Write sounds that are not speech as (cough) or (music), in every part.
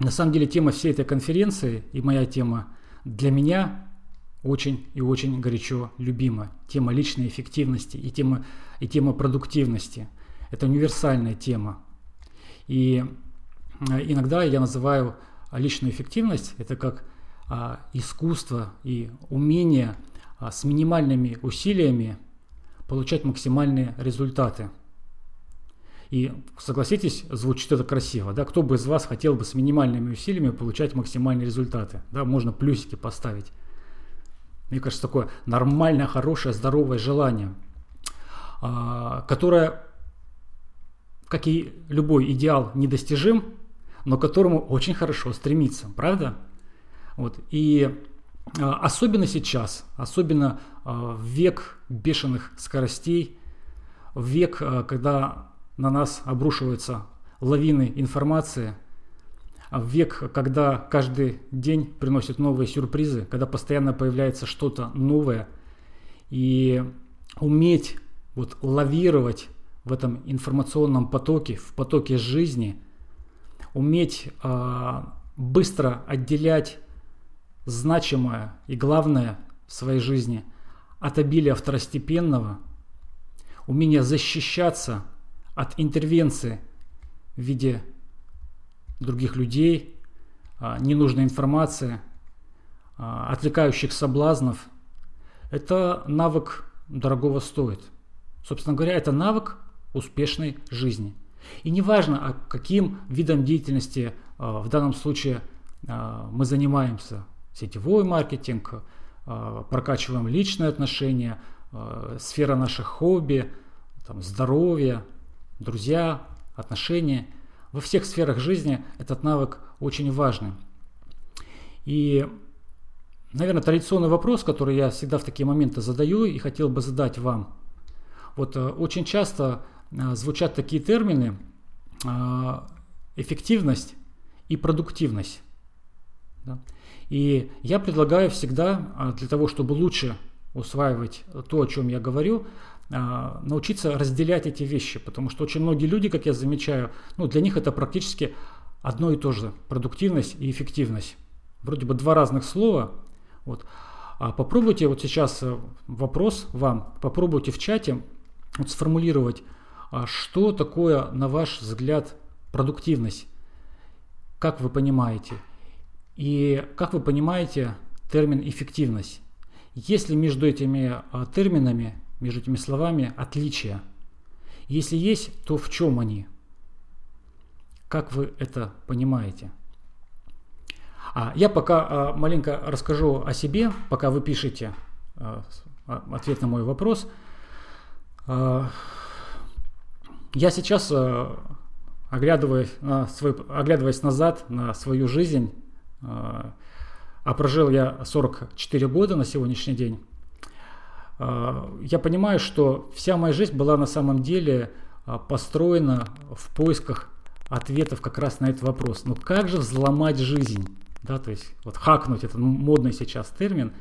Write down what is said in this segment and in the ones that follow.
на самом деле тема всей этой конференции и моя тема для меня очень и очень горячо любима. Тема личной эффективности и тема, и тема продуктивности. Это универсальная тема. И э, иногда я называю личную эффективность, это как а, искусство и умение а, с минимальными усилиями получать максимальные результаты. И согласитесь, звучит это красиво. Да? Кто бы из вас хотел бы с минимальными усилиями получать максимальные результаты? Да? Можно плюсики поставить. Мне кажется, такое нормальное, хорошее, здоровое желание, а, которое, как и любой идеал, недостижим, но к которому очень хорошо стремиться, правда? Вот. И а, особенно сейчас, особенно а, в век бешеных скоростей, в век, когда на нас обрушиваются лавины информации, в век, когда каждый день приносит новые сюрпризы, когда постоянно появляется что-то новое, и уметь вот лавировать в этом информационном потоке, в потоке жизни, уметь э, быстро отделять значимое и главное в своей жизни от обилия второстепенного, умение защищаться от интервенции в виде других людей, а, ненужной информации, а, отвлекающих соблазнов, это навык дорогого стоит. Собственно говоря, это навык успешной жизни. И неважно, а каким видом деятельности в данном случае мы занимаемся. Сетевой маркетинг, прокачиваем личные отношения, сфера наших хобби, там, здоровье, друзья, отношения – во всех сферах жизни этот навык очень важный. И, наверное, традиционный вопрос, который я всегда в такие моменты задаю и хотел бы задать вам. Вот э, очень часто э, звучат такие термины э, эффективность и продуктивность. Да? И я предлагаю всегда для того, чтобы лучше усваивать то, о чем я говорю, научиться разделять эти вещи, потому что очень многие люди, как я замечаю, ну, для них это практически одно и то же, продуктивность и эффективность. Вроде бы два разных слова. Вот. А попробуйте вот сейчас э, вопрос вам, попробуйте в чате вот сформулировать, а что такое, на ваш взгляд, продуктивность, как вы понимаете, и как вы понимаете термин эффективность. Если между этими а, терминами между этими словами отличия? Если есть, то в чем они? Как вы это понимаете? А я пока а, маленько расскажу о себе, пока вы пишете а, ответ на мой вопрос. А, я сейчас, а, оглядываясь, на свой, оглядываясь назад на свою жизнь, а, а прожил я 44 года на сегодняшний день, а, я понимаю, что вся моя жизнь была на самом деле а, построена в поисках ответов как раз на этот вопрос. Но как же взломать жизнь? Да, то есть вот хакнуть, это модный сейчас термин.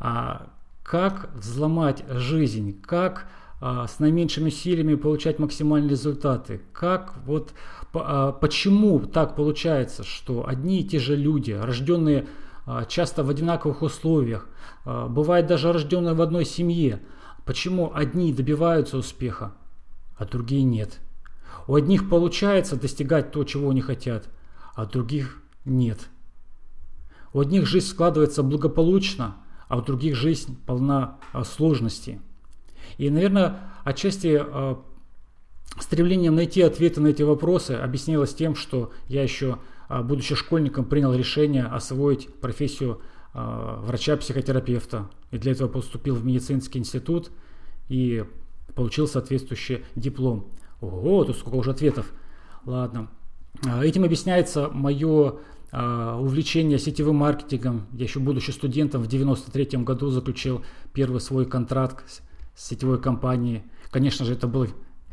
А как взломать жизнь? Как а, с наименьшими усилиями получать максимальные результаты? Как вот почему так получается, что одни и те же люди, рожденные часто в одинаковых условиях, а, бывает даже рожденные в одной семье. Почему одни добиваются успеха, а другие нет? У одних получается достигать то, чего они хотят, а других нет. У одних жизнь складывается благополучно, а у других жизнь полна а, сложностей. И, наверное, отчасти стремлением найти ответы на эти вопросы объяснилось тем, что я еще а, будучи школьником, принял решение освоить профессию а, врача-психотерапевта. И для этого поступил в медицинский институт и получил соответствующий диплом. Ого, тут сколько уже ответов. Ладно. А, этим объясняется мое увлечение сетевым маркетингом. Я еще будучи студентом в 93 году заключил первый свой контракт с сетевой компанией. Конечно же, это был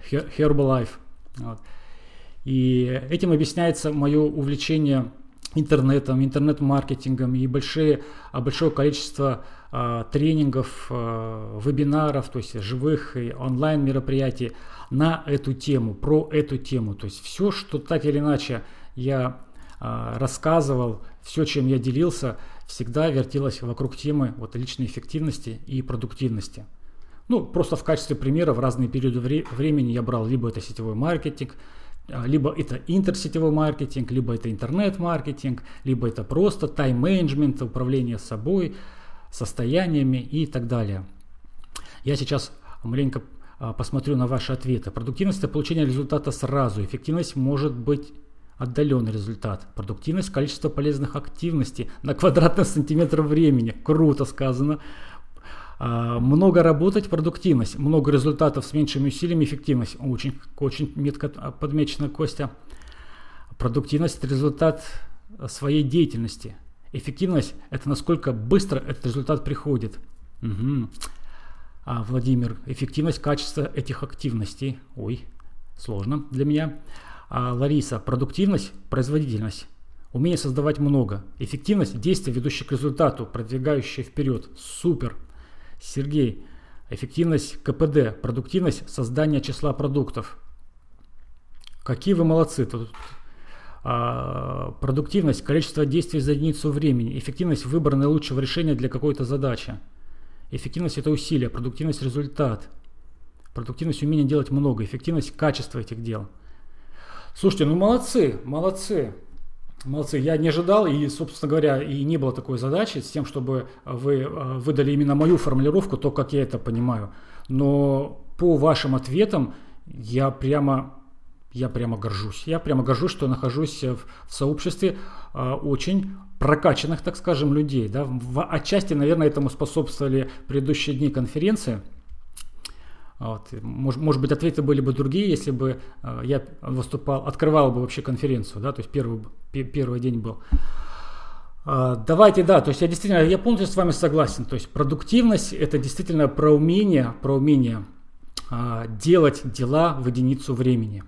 Herbalife. Вот. И этим объясняется мое увлечение интернетом, интернет-маркетингом и большие, а, большое количество а, тренингов, а, вебинаров, то есть живых и онлайн мероприятий на эту тему, про эту тему. То есть все, что так или иначе я а, рассказывал, все, чем я делился, всегда вертелось вокруг темы вот, личной эффективности и продуктивности. Ну, просто в качестве примера в разные периоды вре- времени я брал либо это сетевой маркетинг, либо это интерсетевой маркетинг, либо это интернет-маркетинг, либо это просто тайм-менеджмент, управление собой, состояниями и так далее. Я сейчас маленько а, посмотрю на ваши ответы. Продуктивность – это получение результата сразу. Эффективность может быть отдаленный результат. Продуктивность – количество полезных активностей на квадратный сантиметр времени. Круто сказано. А, много работать – продуктивность. Много результатов с меньшими усилиями – эффективность. Очень, очень метко подмечено, Костя. Продуктивность – результат своей деятельности. Эффективность – это насколько быстро этот результат приходит. Угу. А, Владимир, эффективность, качество этих активностей. Ой, сложно для меня. А, Лариса, продуктивность, производительность. Умение создавать много. Эффективность, действия, ведущие к результату, продвигающие вперед. Супер. Сергей, эффективность КПД, продуктивность, создание числа продуктов. Какие вы молодцы. Тут а, продуктивность, количество действий за единицу времени, эффективность выбора наилучшего решения для какой-то задачи. Эффективность – это усилие, продуктивность – результат. Продуктивность – умение делать много, эффективность – качество этих дел. Слушайте, ну молодцы, молодцы. Молодцы. Я не ожидал, и, собственно говоря, и не было такой задачи с тем, чтобы вы э, выдали именно мою формулировку, то, как я это понимаю. Но по вашим ответам я прямо, я прямо горжусь. Я прямо горжусь, что нахожусь в, в сообществе э, очень прокачанных, так скажем, людей. Да? В, отчасти, наверное, этому способствовали предыдущие дни конференции. Вот. Может, может быть, ответы были бы другие, если бы э, я выступал, открывал бы вообще конференцию, да, то есть первый, первый день был. Э, давайте, да, то есть я действительно, я полностью с вами согласен. То есть продуктивность это действительно про умение, про умение э, делать дела в единицу времени.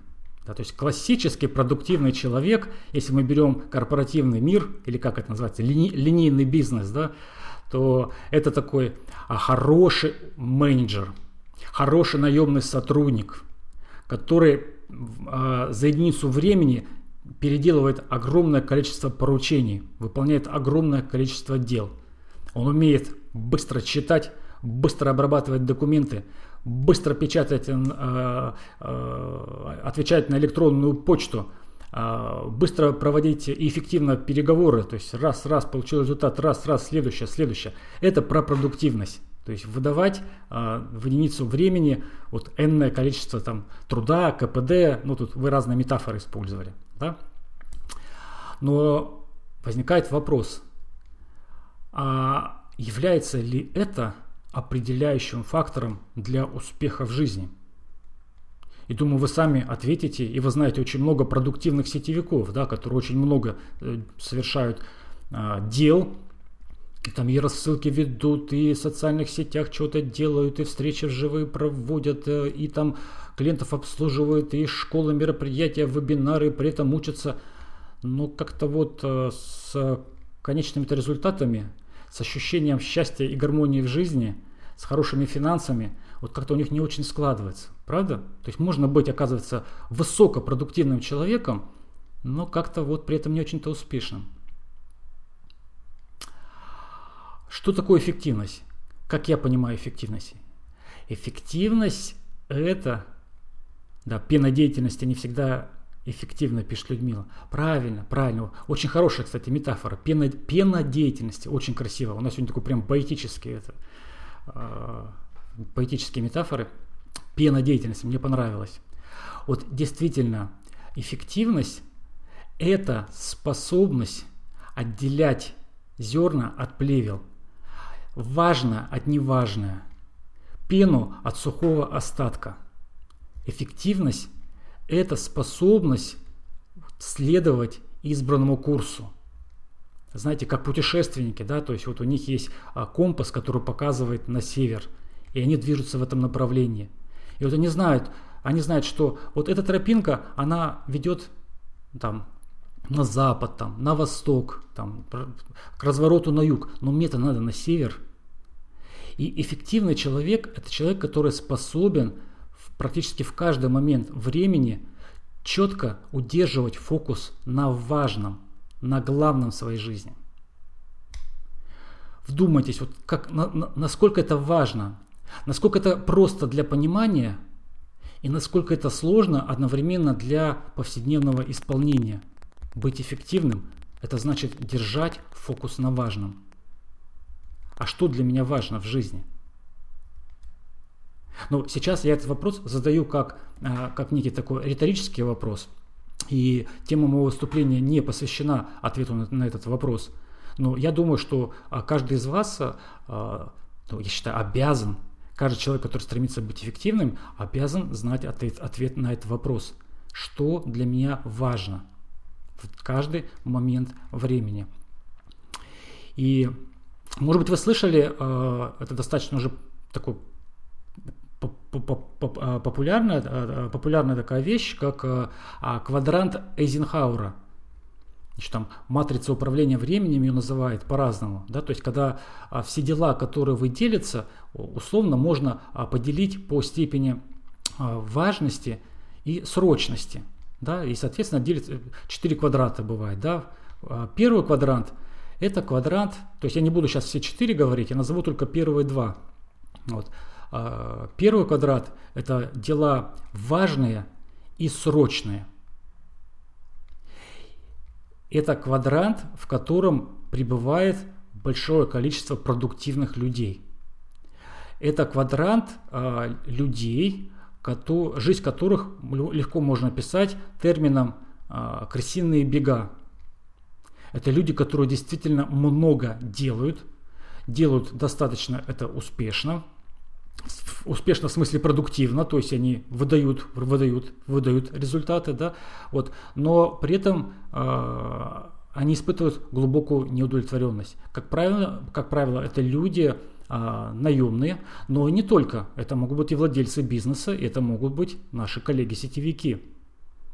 Да, то есть классический продуктивный человек, если мы берем корпоративный мир, или как это называется, лини, линейный бизнес, да, то это такой а, хороший менеджер, хороший наемный сотрудник, который а, за единицу времени переделывает огромное количество поручений, выполняет огромное количество дел. Он умеет быстро читать, быстро обрабатывать документы, быстро печатать, э, э, отвечать на электронную почту, э, быстро проводить и эффективно переговоры, то есть раз, раз, получил результат, раз, раз, следующее, следующее. Это про продуктивность. То есть выдавать в единицу времени вот энное количество там, труда, КПД, ну тут вы разные метафоры использовали. Да? Но возникает вопрос, а является ли это определяющим фактором для успеха в жизни? И думаю, вы сами ответите, и вы знаете очень много продуктивных сетевиков, да, которые очень много э, совершают а, дел, там и рассылки ведут, и в социальных сетях что-то делают, и встречи вживые проводят, э, и там клиентов обслуживают, и школы, мероприятия, вебинары, при этом учатся. Но как-то вот э, с конечными результатами, с ощущением счастья и гармонии в жизни – с хорошими финансами, вот как-то у них не очень складывается. Правда? То есть можно быть, оказывается, высокопродуктивным человеком, но как-то вот при этом не очень-то успешным. Что такое эффективность? Как я понимаю эффективность? Эффективность это, да, пенодеятельность не всегда эффективно, пишет Людмила. Правильно, правильно. Очень хорошая, кстати, метафора. Пена, пена деятельности. Очень красиво. У нас сегодня такой прям поэтический это, э, поэтические метафоры. Пена деятельности мне понравилось. Вот действительно, эффективность – это способность отделять зерна от плевел, важно от неважное, пену от сухого остатка. Эффективность – это способность следовать избранному курсу знаете, как путешественники, да, то есть вот у них есть а, компас, который показывает на север, и они движутся в этом направлении. И вот они знают, они знают, что вот эта тропинка, она ведет там на запад, там, на восток, там, к развороту на юг, но мне-то надо на север. И эффективный человек – это человек, который способен практически в каждый момент времени четко удерживать фокус на важном – на главном в своей жизни. Вдумайтесь, вот как, на, на, насколько это важно, насколько это просто для понимания и насколько это сложно одновременно для повседневного исполнения. Быть эффективным – это значит держать фокус на важном. А что для меня важно в жизни? Ну, сейчас я этот вопрос задаю как, а, как некий такой риторический вопрос. И тема моего выступления не посвящена ответу на, на этот вопрос. Но я думаю, что а, каждый из вас, а, ну, я считаю, обязан, каждый человек, который стремится быть эффективным, обязан знать ответ, ответ на этот вопрос. Что для меня важно в каждый момент времени. И, может быть, вы слышали, это достаточно уже такой а, популярная, а, а, популярная такая вещь, как квадрант Эйзенхауэра. Значит, там матрица управления временем ее называют по-разному. Да? То есть, когда все дела, которые вы делятся, условно можно поделить по степени важности и срочности. Да? И, соответственно, делится 4 квадрата бывает. Да? Первый квадрант – это квадрант, то есть я не буду сейчас все 4 говорить, я назову только первые два. Вот. А, первый квадрат – это дела важные и срочные. Это квадрант, в котором пребывает большое количество продуктивных людей. Это квадрант э, людей, кото, жизнь которых легко можно описать термином э, крысиные бега. Это люди, которые действительно много делают, делают достаточно это успешно – успешно в смысле продуктивно, то есть они выдают, выдают, выдают результаты, да, вот, но при этом э, они испытывают глубокую неудовлетворенность. Как правило, как правило, это люди э, наемные, но и не только. Это могут быть и владельцы бизнеса, и это могут быть наши коллеги-сетевики.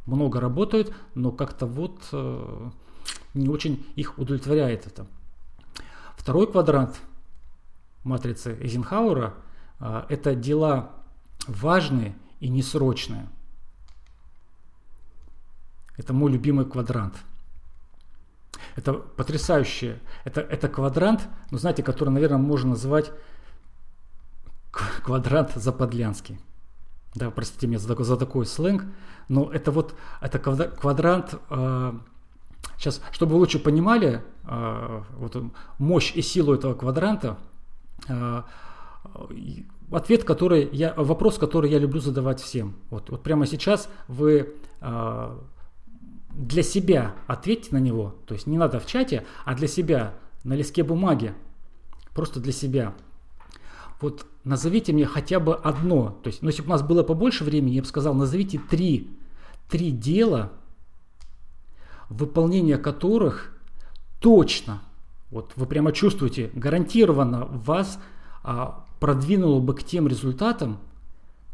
Много работают, но как-то вот э, не очень их удовлетворяет это. Второй квадрант матрицы Эйзенхауэра – а, это дела важные и несрочные. Это мой любимый квадрант. Это потрясающее. Это, это квадрант, ну знаете, который, наверное, можно назвать квадрант заподлянский. Да, простите меня за такой, за такой сленг, но это вот это квадрант. Э, сейчас, чтобы вы лучше понимали э, вот мощь и силу этого квадранта, э, ответ, который я, вопрос, который я люблю задавать всем. Вот, вот прямо сейчас вы э, для себя ответьте на него, то есть не надо в чате, а для себя на листке бумаги, просто для себя. Вот назовите мне хотя бы одно, то есть, ну, если бы у нас было побольше времени, я бы сказал, назовите три, три дела, выполнение которых точно, вот вы прямо чувствуете, гарантированно вас а, продвинуло бы к тем результатам,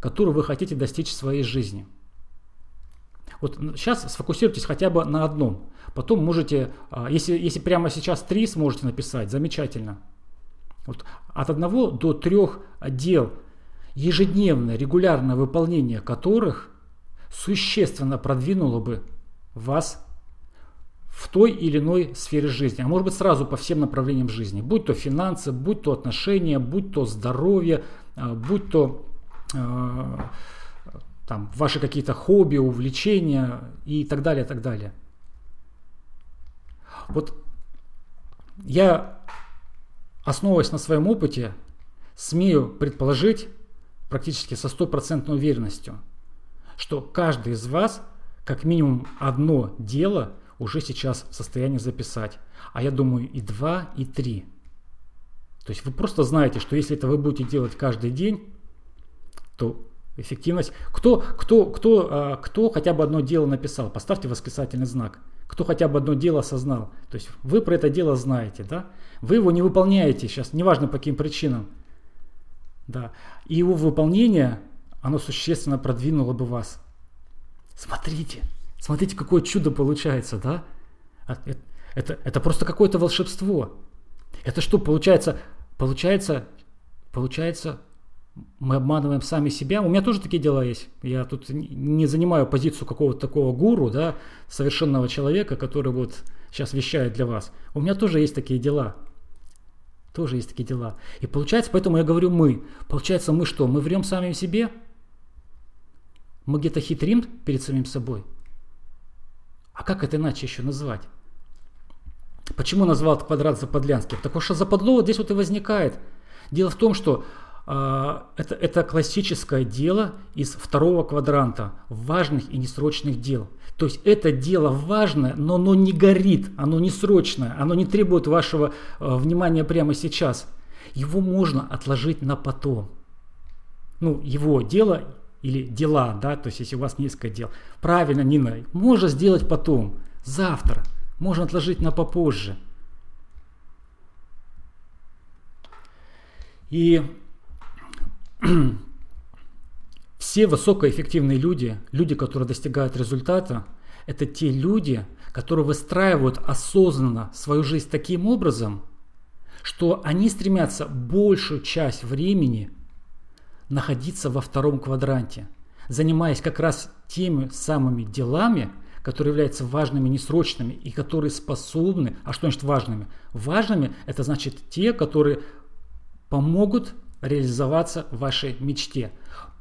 которые вы хотите достичь в своей жизни. Вот сейчас сфокусируйтесь хотя бы на одном. Потом можете, а, если, если прямо сейчас три сможете написать, замечательно. Вот от одного до трех дел, ежедневное, регулярное выполнение которых существенно продвинуло бы вас в той или иной сфере жизни, а может быть сразу по всем направлениям жизни, будь то финансы, будь то отношения, будь то здоровье, а, будь то э, там, ваши какие-то хобби, увлечения и так далее, так далее. Вот я, основываясь на своем опыте, смею предположить практически со стопроцентной уверенностью, что каждый из вас как минимум одно дело – уже сейчас в состоянии записать. А я думаю и 2, и 3. То есть вы просто знаете, что если это вы будете делать каждый день, то эффективность... Кто, кто, кто, а, кто хотя бы одно дело написал? Поставьте восклицательный знак. Кто хотя бы одно дело осознал? То есть вы про это дело знаете, да? Вы его не выполняете сейчас, неважно по каким причинам. Да. И его выполнение, оно существенно продвинуло бы вас. Смотрите, Смотрите, какое чудо получается, да? А, это, это просто какое-то волшебство. Это что получается? Получается, получается мы обманываем сами себя. У меня тоже такие дела есть. Я тут не занимаю позицию какого-то такого гуру, да, совершенного человека, который вот сейчас вещает для вас. У меня тоже есть такие дела. Тоже есть такие дела. И получается, поэтому я говорю мы. Получается, мы что? Мы врем сами в себе? Мы где-то хитрим перед самим собой? А как это иначе еще назвать? Почему назвал этот квадрат заподлянским? Так что западло вот здесь вот и возникает. Дело в том, что э, это, это классическое дело из второго квадранта важных и несрочных дел. То есть это дело важное, но оно не горит, оно не срочное, оно не требует вашего э, внимания прямо сейчас. Его можно отложить на потом. Ну, его дело или дела, да, то есть если у вас несколько дел. Правильно, Нина, можно сделать потом, завтра, можно отложить на попозже. И (clears throat) все высокоэффективные люди, люди, которые достигают результата, это те люди, которые выстраивают осознанно свою жизнь таким образом, что они стремятся большую часть времени находиться во втором квадранте, занимаясь как раз теми самыми делами, которые являются важными, несрочными и которые способны, а что значит важными? Важными это значит те, которые помогут реализоваться в вашей мечте,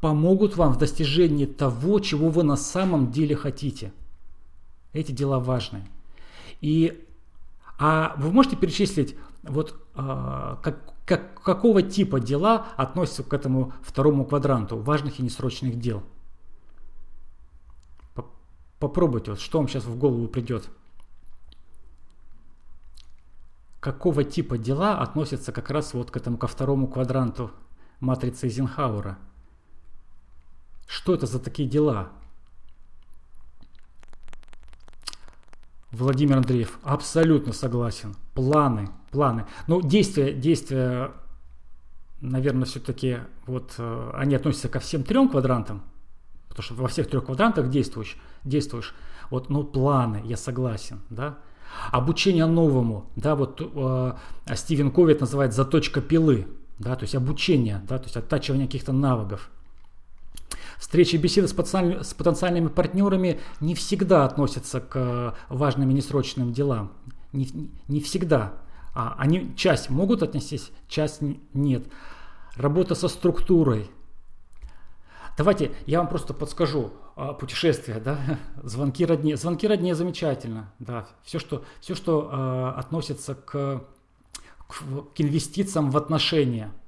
помогут вам в достижении того, чего вы на самом деле хотите. Эти дела важны. И, а вы можете перечислить, вот а, как, как, какого типа дела относятся к этому второму квадранту важных и несрочных дел? Попробуйте, вот, что вам сейчас в голову придет. Какого типа дела относятся как раз вот к этому ко второму квадранту матрицы Эйзенхауэра? Что это за такие дела? Владимир Андреев, абсолютно согласен. Планы, планы. Ну, действия, действия, наверное, все-таки вот э, они относятся ко всем трем квадрантам, потому что во всех трех квадрантах действуешь, действуешь. Вот, но планы, я согласен, да. Обучение новому, да, вот э, Стивен Ковит называет заточка пилы, да, то есть обучение, да, то есть оттачивание каких-то навыков. Встречи и беседы с, с потенциальными партнерами не всегда относятся к важным и несрочным делам. Не, не всегда. А они часть могут отнестись, часть нет. Работа со структурой. Давайте я вам просто подскажу а, путешествия, да, (laughs) звонки родни. Звонки родни замечательно, да. Все, что, все, что э, относится к, к, к инвестициям в отношения –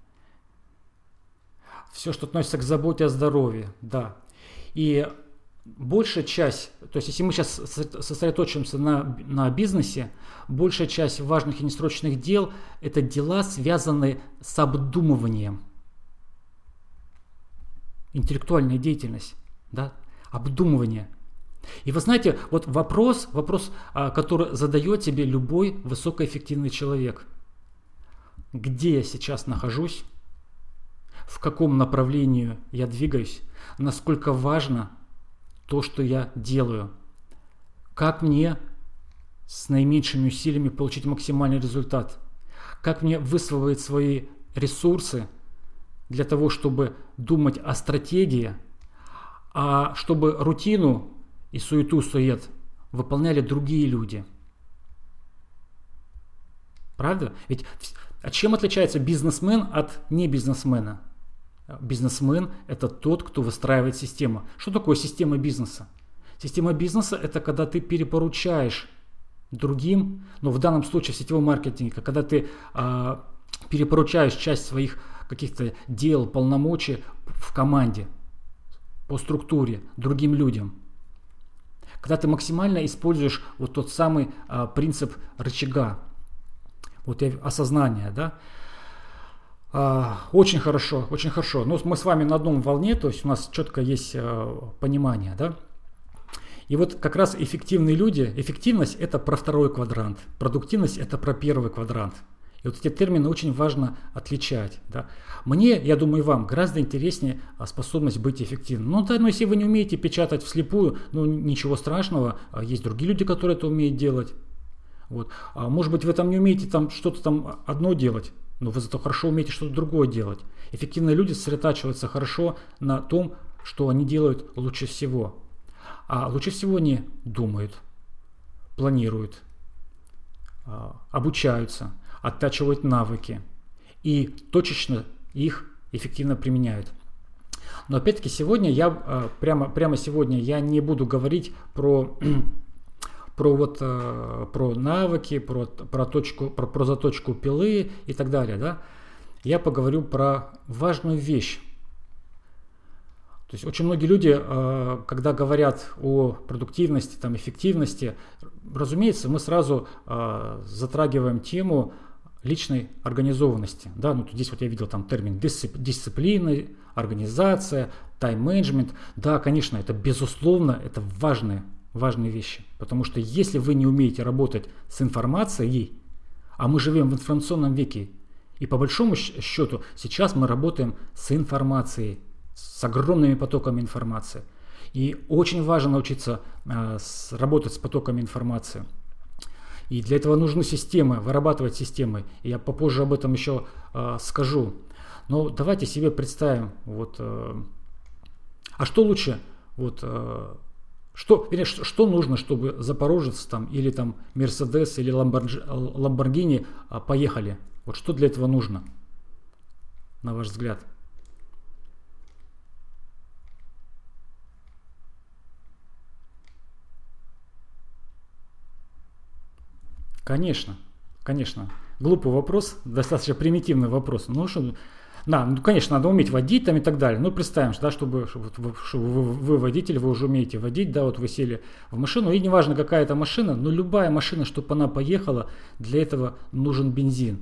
все, что относится к заботе о здоровье, да. И большая часть, то есть если мы сейчас сосредоточимся на, на бизнесе, большая часть важных и несрочных дел – это дела, связанные с обдумыванием. Интеллектуальная деятельность, да, обдумывание. И вы знаете, вот вопрос, вопрос, а, который задает себе любой высокоэффективный человек. Где я сейчас нахожусь? В каком направлении я двигаюсь, насколько важно то, что я делаю, как мне с наименьшими усилиями получить максимальный результат, как мне высвоить свои ресурсы для того, чтобы думать о стратегии, а чтобы рутину и суету-сует выполняли другие люди. Правда? Ведь а чем отличается бизнесмен от небизнесмена? Бизнесмен – это тот, кто выстраивает систему. Что такое система бизнеса? Система бизнеса – это когда ты перепоручаешь другим, но в данном случае в сетевом маркетинге, когда ты э, перепоручаешь часть своих каких-то дел, полномочий в команде, по структуре, другим людям. Когда ты максимально используешь вот тот самый э, принцип рычага, вот осознание, да, очень хорошо, очень хорошо. Ну, мы с вами на одном волне, то есть у нас четко есть э, понимание, да. И вот как раз эффективные люди, эффективность это про второй квадрант, продуктивность это про первый квадрант. И вот эти термины очень важно отличать. Да. Мне, я думаю, вам гораздо интереснее а, способность быть эффективным. Ну да, но если вы не умеете печатать вслепую, ну ничего страшного, а есть другие люди, которые это умеют делать. Вот. А может быть, вы там не умеете там что-то там одно делать, но вы зато хорошо умеете что-то другое делать. Эффективные люди сосредотачиваются хорошо на том, что они делают лучше всего. А лучше всего они думают, планируют, а, обучаются, оттачивают навыки и точечно их эффективно применяют. Но опять-таки сегодня я а, прямо, прямо сегодня я не буду говорить про (clears throat) про вот а, про навыки, про, про точку, про, про заточку пилы и так далее, да. Я поговорю про важную вещь. То есть очень многие люди, когда говорят о продуктивности, там, эффективности, разумеется, мы сразу затрагиваем тему личной организованности. Да, ну, здесь вот я видел там термин дисциплина, организация, тайм-менеджмент. Да, конечно, это безусловно, это важные, важные вещи. Потому что если вы не умеете работать с информацией, а мы живем в информационном веке, и по большому счету сейчас мы работаем с информацией, с огромными потоками информации. И очень важно научиться э, с, работать с потоками информации – и для этого нужны системы, вырабатывать системы. И я попозже об этом еще э, скажу. Но давайте себе представим, вот, э, а что лучше, вот, э, что, вернее, что, что нужно, чтобы Запорожец там, или там Мерседес или Ламборгини э, поехали? Вот что для этого нужно, на ваш взгляд? Конечно, конечно. Глупый вопрос, достаточно примитивный вопрос. Ну что, да, ну, конечно, надо уметь водить там и так далее. Ну, представим, да, чтобы, чтобы, чтобы вы, вы водитель, вы уже умеете водить, да, вот вы сели в машину, и неважно, какая это машина, но любая машина, чтобы она поехала, для этого нужен бензин.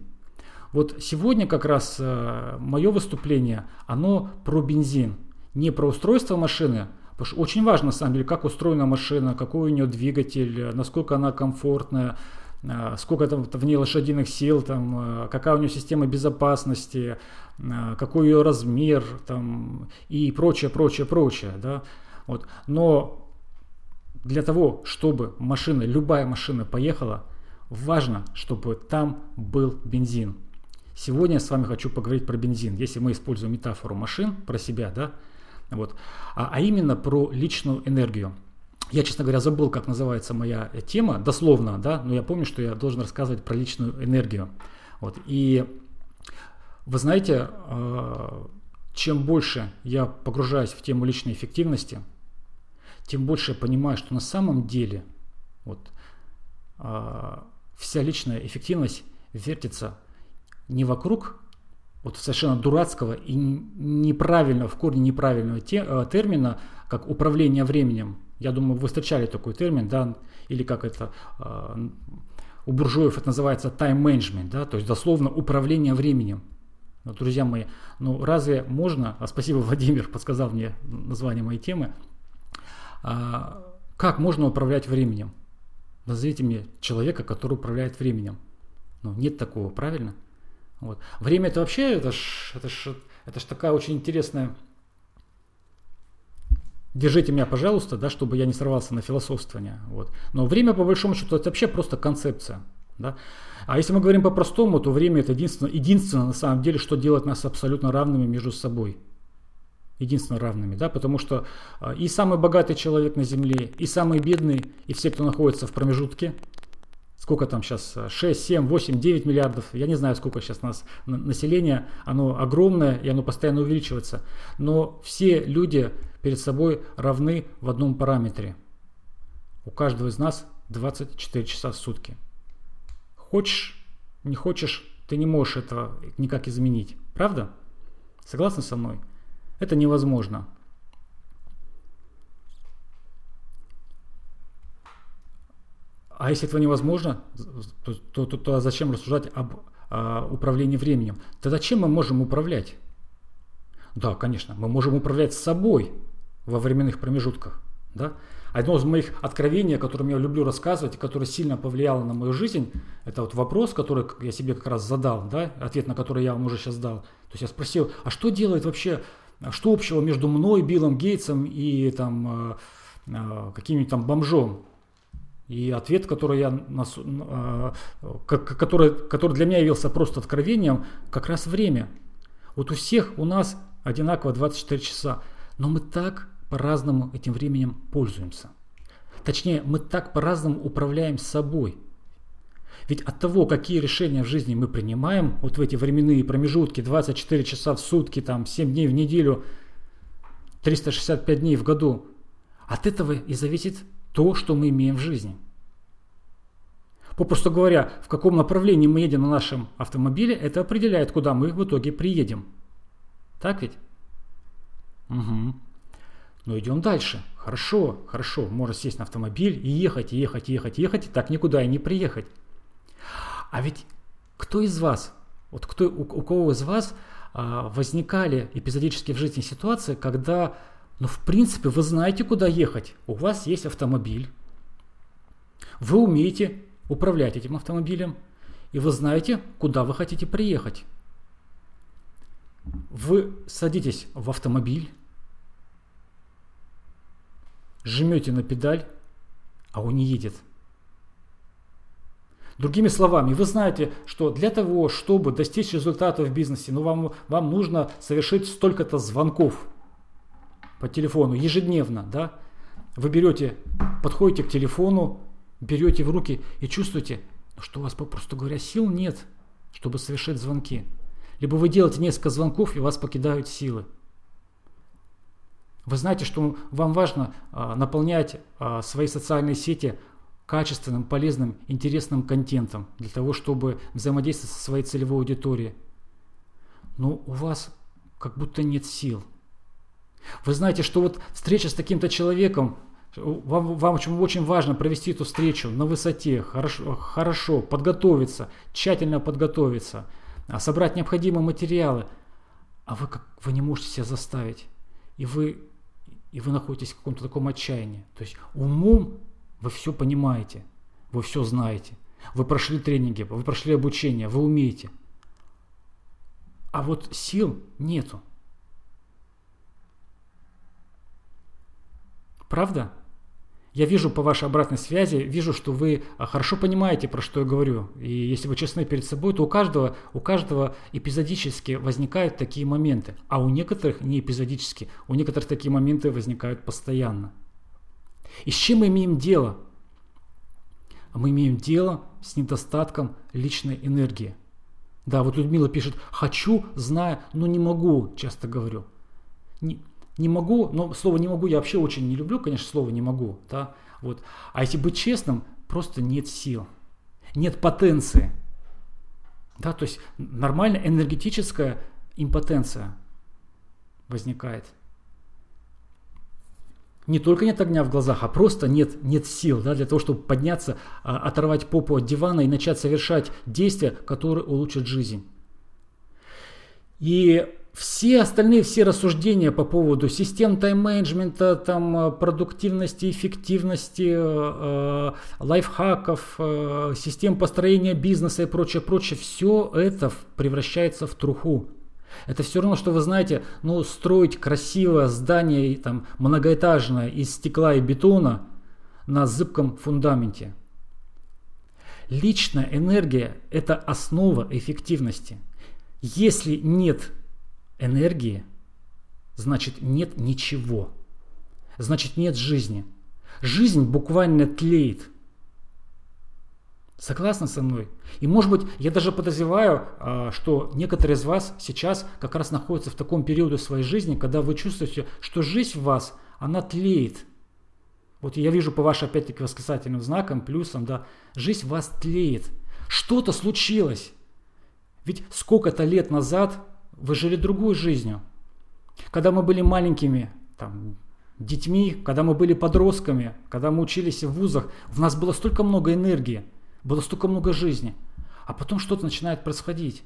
Вот сегодня как раз э, мое выступление, оно про бензин, не про устройство машины, потому что очень важно, на самом деле, как устроена машина, какой у нее двигатель, насколько она комфортная, сколько там в ней лошадиных сил, там, а, какая у нее система безопасности, а, какой ее размер там, и прочее, прочее, прочее. Да? Вот. Но для того, чтобы машина, любая машина поехала, важно, чтобы там был бензин. Сегодня я с вами хочу поговорить про бензин. Если мы используем метафору машин, про себя, да, вот, а, а именно про личную энергию. Я, честно говоря, забыл, как называется моя тема, дословно, да, но я помню, что я должен рассказывать про личную энергию. Вот. И вы знаете, э, чем больше я погружаюсь в тему личной эффективности, тем больше я понимаю, что на самом деле вот, э, вся личная эффективность вертится не вокруг вот совершенно дурацкого и неправильного, в корне неправильного те, э, термина, как управление временем. Я думаю, вы встречали такой термин, да, или как это э, у буржуев это называется management, да, то есть дословно управление временем. Но, друзья мои, ну разве можно, а спасибо (laughs) Владимир подсказал мне название моей темы, а, как можно управлять временем? Назовите мне человека, который управляет временем. Ну, нет такого, правильно? Вот. Время это вообще, это ж, это ж, это ж такая очень интересная держите меня, пожалуйста, да, чтобы я не сорвался на философствование. Вот. Но время, по большому счету, это вообще просто концепция. Да? А если мы говорим по-простому, то время это единственное, единственное на самом деле, что делает нас абсолютно равными между собой. Единственно равными, да, потому что а, и самый богатый человек на Земле, и самый бедный, и все, кто находится в промежутке, сколько там сейчас, 6, 7, 8, 9 миллиардов, я не знаю, сколько сейчас нас население, оно огромное, и оно постоянно увеличивается. Но все люди перед собой равны в одном параметре. У каждого из нас 24 часа в сутки. Хочешь, не хочешь, ты не можешь этого никак изменить. Правда? Согласны со мной? Это невозможно. А если этого невозможно, то, то, то, то зачем рассуждать об а, управлении временем? Тогда чем мы можем управлять? Да, конечно, мы можем управлять собой во временных промежутках. Да? Одно из моих откровений, о котором я люблю рассказывать, и которое сильно повлияло на мою жизнь, это вот вопрос, который я себе как раз задал, да? ответ на который я вам уже сейчас дал. То есть я спросил, а что делает вообще, что общего между мной, Биллом Гейтсом и там, э, э, каким-нибудь там бомжом? И ответ, который, я, э, который, который для меня явился просто откровением, как раз время. Вот у всех у нас одинаково 24 часа, но мы так по-разному этим временем пользуемся. Точнее, мы так по-разному управляем собой. Ведь от того, какие решения в жизни мы принимаем, вот в эти временные промежутки, 24 часа в сутки, там, 7 дней в неделю, 365 дней в году, от этого и зависит то, что мы имеем в жизни. Попросту говоря, в каком направлении мы едем на нашем автомобиле, это определяет, куда мы в итоге приедем. Так ведь? Угу. Но идем дальше. Хорошо, хорошо, можно сесть на автомобиль и ехать, и ехать, и ехать, и ехать, и так никуда и не приехать. А ведь кто из вас, вот кто, у, у кого из вас а, возникали эпизодически в жизни ситуации, когда, ну, в принципе, вы знаете, куда ехать, у вас есть автомобиль, вы умеете управлять этим автомобилем, и вы знаете, куда вы хотите приехать. Вы садитесь в автомобиль, жмете на педаль, а он не едет. Другими словами, вы знаете, что для того, чтобы достичь результата в бизнесе, ну, вам, вам нужно совершить столько-то звонков по телефону ежедневно. Да? Вы берете, подходите к телефону, берете в руки и чувствуете, что у вас, попросту говоря, сил нет, чтобы совершать звонки. Либо вы делаете несколько звонков, и вас покидают силы. Вы знаете, что вам важно а, наполнять а, свои социальные сети качественным, полезным, интересным контентом для того, чтобы взаимодействовать со своей целевой аудиторией. Но у вас как будто нет сил. Вы знаете, что вот встреча с таким-то человеком, вам, вам очень, очень важно провести эту встречу на высоте, хорошо, хорошо подготовиться, тщательно подготовиться, а собрать необходимые материалы, а вы, как, вы не можете себя заставить. И вы и вы находитесь в каком-то таком отчаянии. То есть умом вы все понимаете, вы все знаете, вы прошли тренинги, вы прошли обучение, вы умеете. А вот сил нету. Правда? Я вижу по вашей обратной связи, вижу, что вы а, хорошо понимаете, про что я говорю. И если вы честны перед собой, то у каждого, у каждого эпизодически возникают такие моменты. А у некоторых не эпизодически. У некоторых такие моменты возникают постоянно. И с чем мы имеем дело? Мы имеем дело с недостатком личной энергии. Да, вот Людмила пишет, хочу, знаю, но не могу, часто говорю. Не могу, но слово не могу я вообще очень не люблю, конечно, слово не могу. Да? Вот. А если быть честным, просто нет сил, нет потенции. Да, то есть нормальная энергетическая импотенция возникает. Не только нет огня в глазах, а просто нет, нет сил да, для того, чтобы подняться, а, оторвать попу от дивана и начать совершать действия, которые улучшат жизнь. И все остальные, все рассуждения по поводу систем тайм-менеджмента, там, э, продуктивности, эффективности, э, э, лайфхаков, э, систем построения бизнеса и прочее, прочее, все это превращается в труху. Это все равно, что вы знаете, ну, строить красивое здание там, многоэтажное из стекла и бетона на зыбком фундаменте. Личная энергия – это основа эффективности. Если нет энергии, значит нет ничего. Значит нет жизни. Жизнь буквально тлеет. Согласны со мной? И может быть, я даже подозреваю, а, что некоторые из вас сейчас как раз находятся в таком периоде своей жизни, когда вы чувствуете, что жизнь в вас, она тлеет. Вот я вижу по вашим, опять-таки, восклицательным знакам, плюсом, да, жизнь в вас тлеет. Что-то случилось. Ведь сколько-то лет назад вы жили другой жизнью. Когда мы были маленькими, там, детьми, когда мы были подростками, когда мы учились в вузах, в нас было столько много энергии, было столько много жизни. А потом что-то начинает происходить.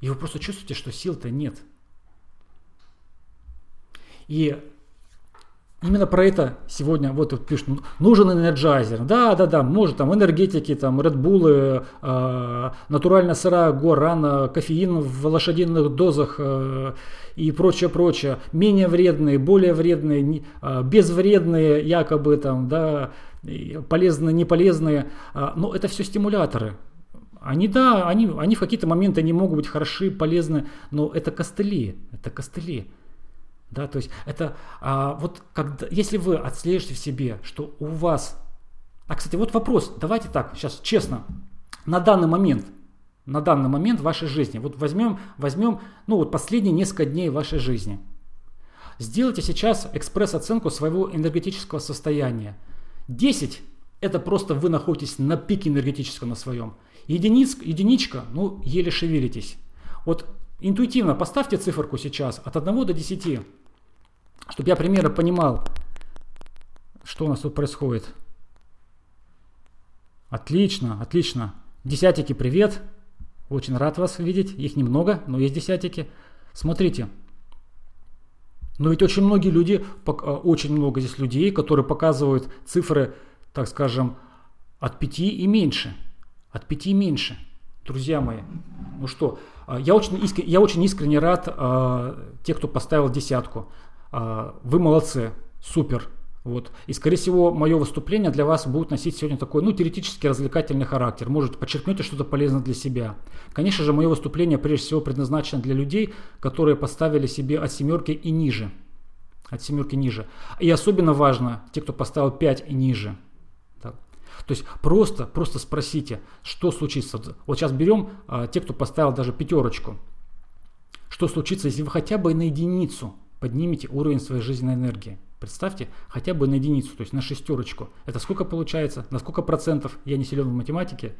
И вы просто чувствуете, что сил-то нет. И Именно про это сегодня вот пишут, нужен энерджайзер. Да, да, да, может там энергетики, там Bull, э, натуральная сырая гуарана, кофеин в лошадиных дозах э, и прочее, прочее. Менее вредные, более вредные, э, безвредные якобы там, да, полезные, не полезные, а, но это все стимуляторы. Они, да, они, они в какие-то моменты не могут быть хороши, полезны, но это костыли, это костыли. Да, то есть это а, вот когда, если вы отслеживаете в себе, что у вас... А, кстати, вот вопрос, давайте так, сейчас честно, на данный момент, на данный момент вашей жизни, вот возьмем, возьмем, ну вот последние несколько дней вашей жизни. Сделайте сейчас экспресс-оценку своего энергетического состояния. 10 – это просто вы находитесь на пике энергетическом на своем. Единиц, единичка, ну, еле шевелитесь. Вот интуитивно поставьте циферку сейчас от 1 до 10 чтобы я примерно понимал, что у нас тут происходит. Отлично, отлично. Десятики, привет. Очень рад вас видеть. Их немного, но есть десятики. Смотрите. Но ведь очень многие люди, э, очень много здесь людей, которые показывают цифры, так скажем, от 5 и меньше. От 5 и меньше. Друзья мои, ну что, э, я очень, искренне, я очень искренне рад э, тех, кто поставил десятку. А, вы молодцы, супер. Вот. И, скорее всего, мое выступление для вас будет носить сегодня такой, ну, теоретически развлекательный характер. Может, подчеркнете что-то полезное для себя. Конечно же, мое выступление прежде всего предназначено для людей, которые поставили себе от семерки и ниже. От семерки ниже. И особенно важно, те, кто поставил 5 и ниже. Так. То есть просто, просто спросите, что случится. Вот сейчас берем а, те, кто поставил даже пятерочку. Что случится, если вы хотя бы на единицу поднимете уровень своей жизненной энергии. Представьте, хотя бы на единицу, то есть на шестерочку. Это сколько получается? На сколько процентов? Я не силен в математике.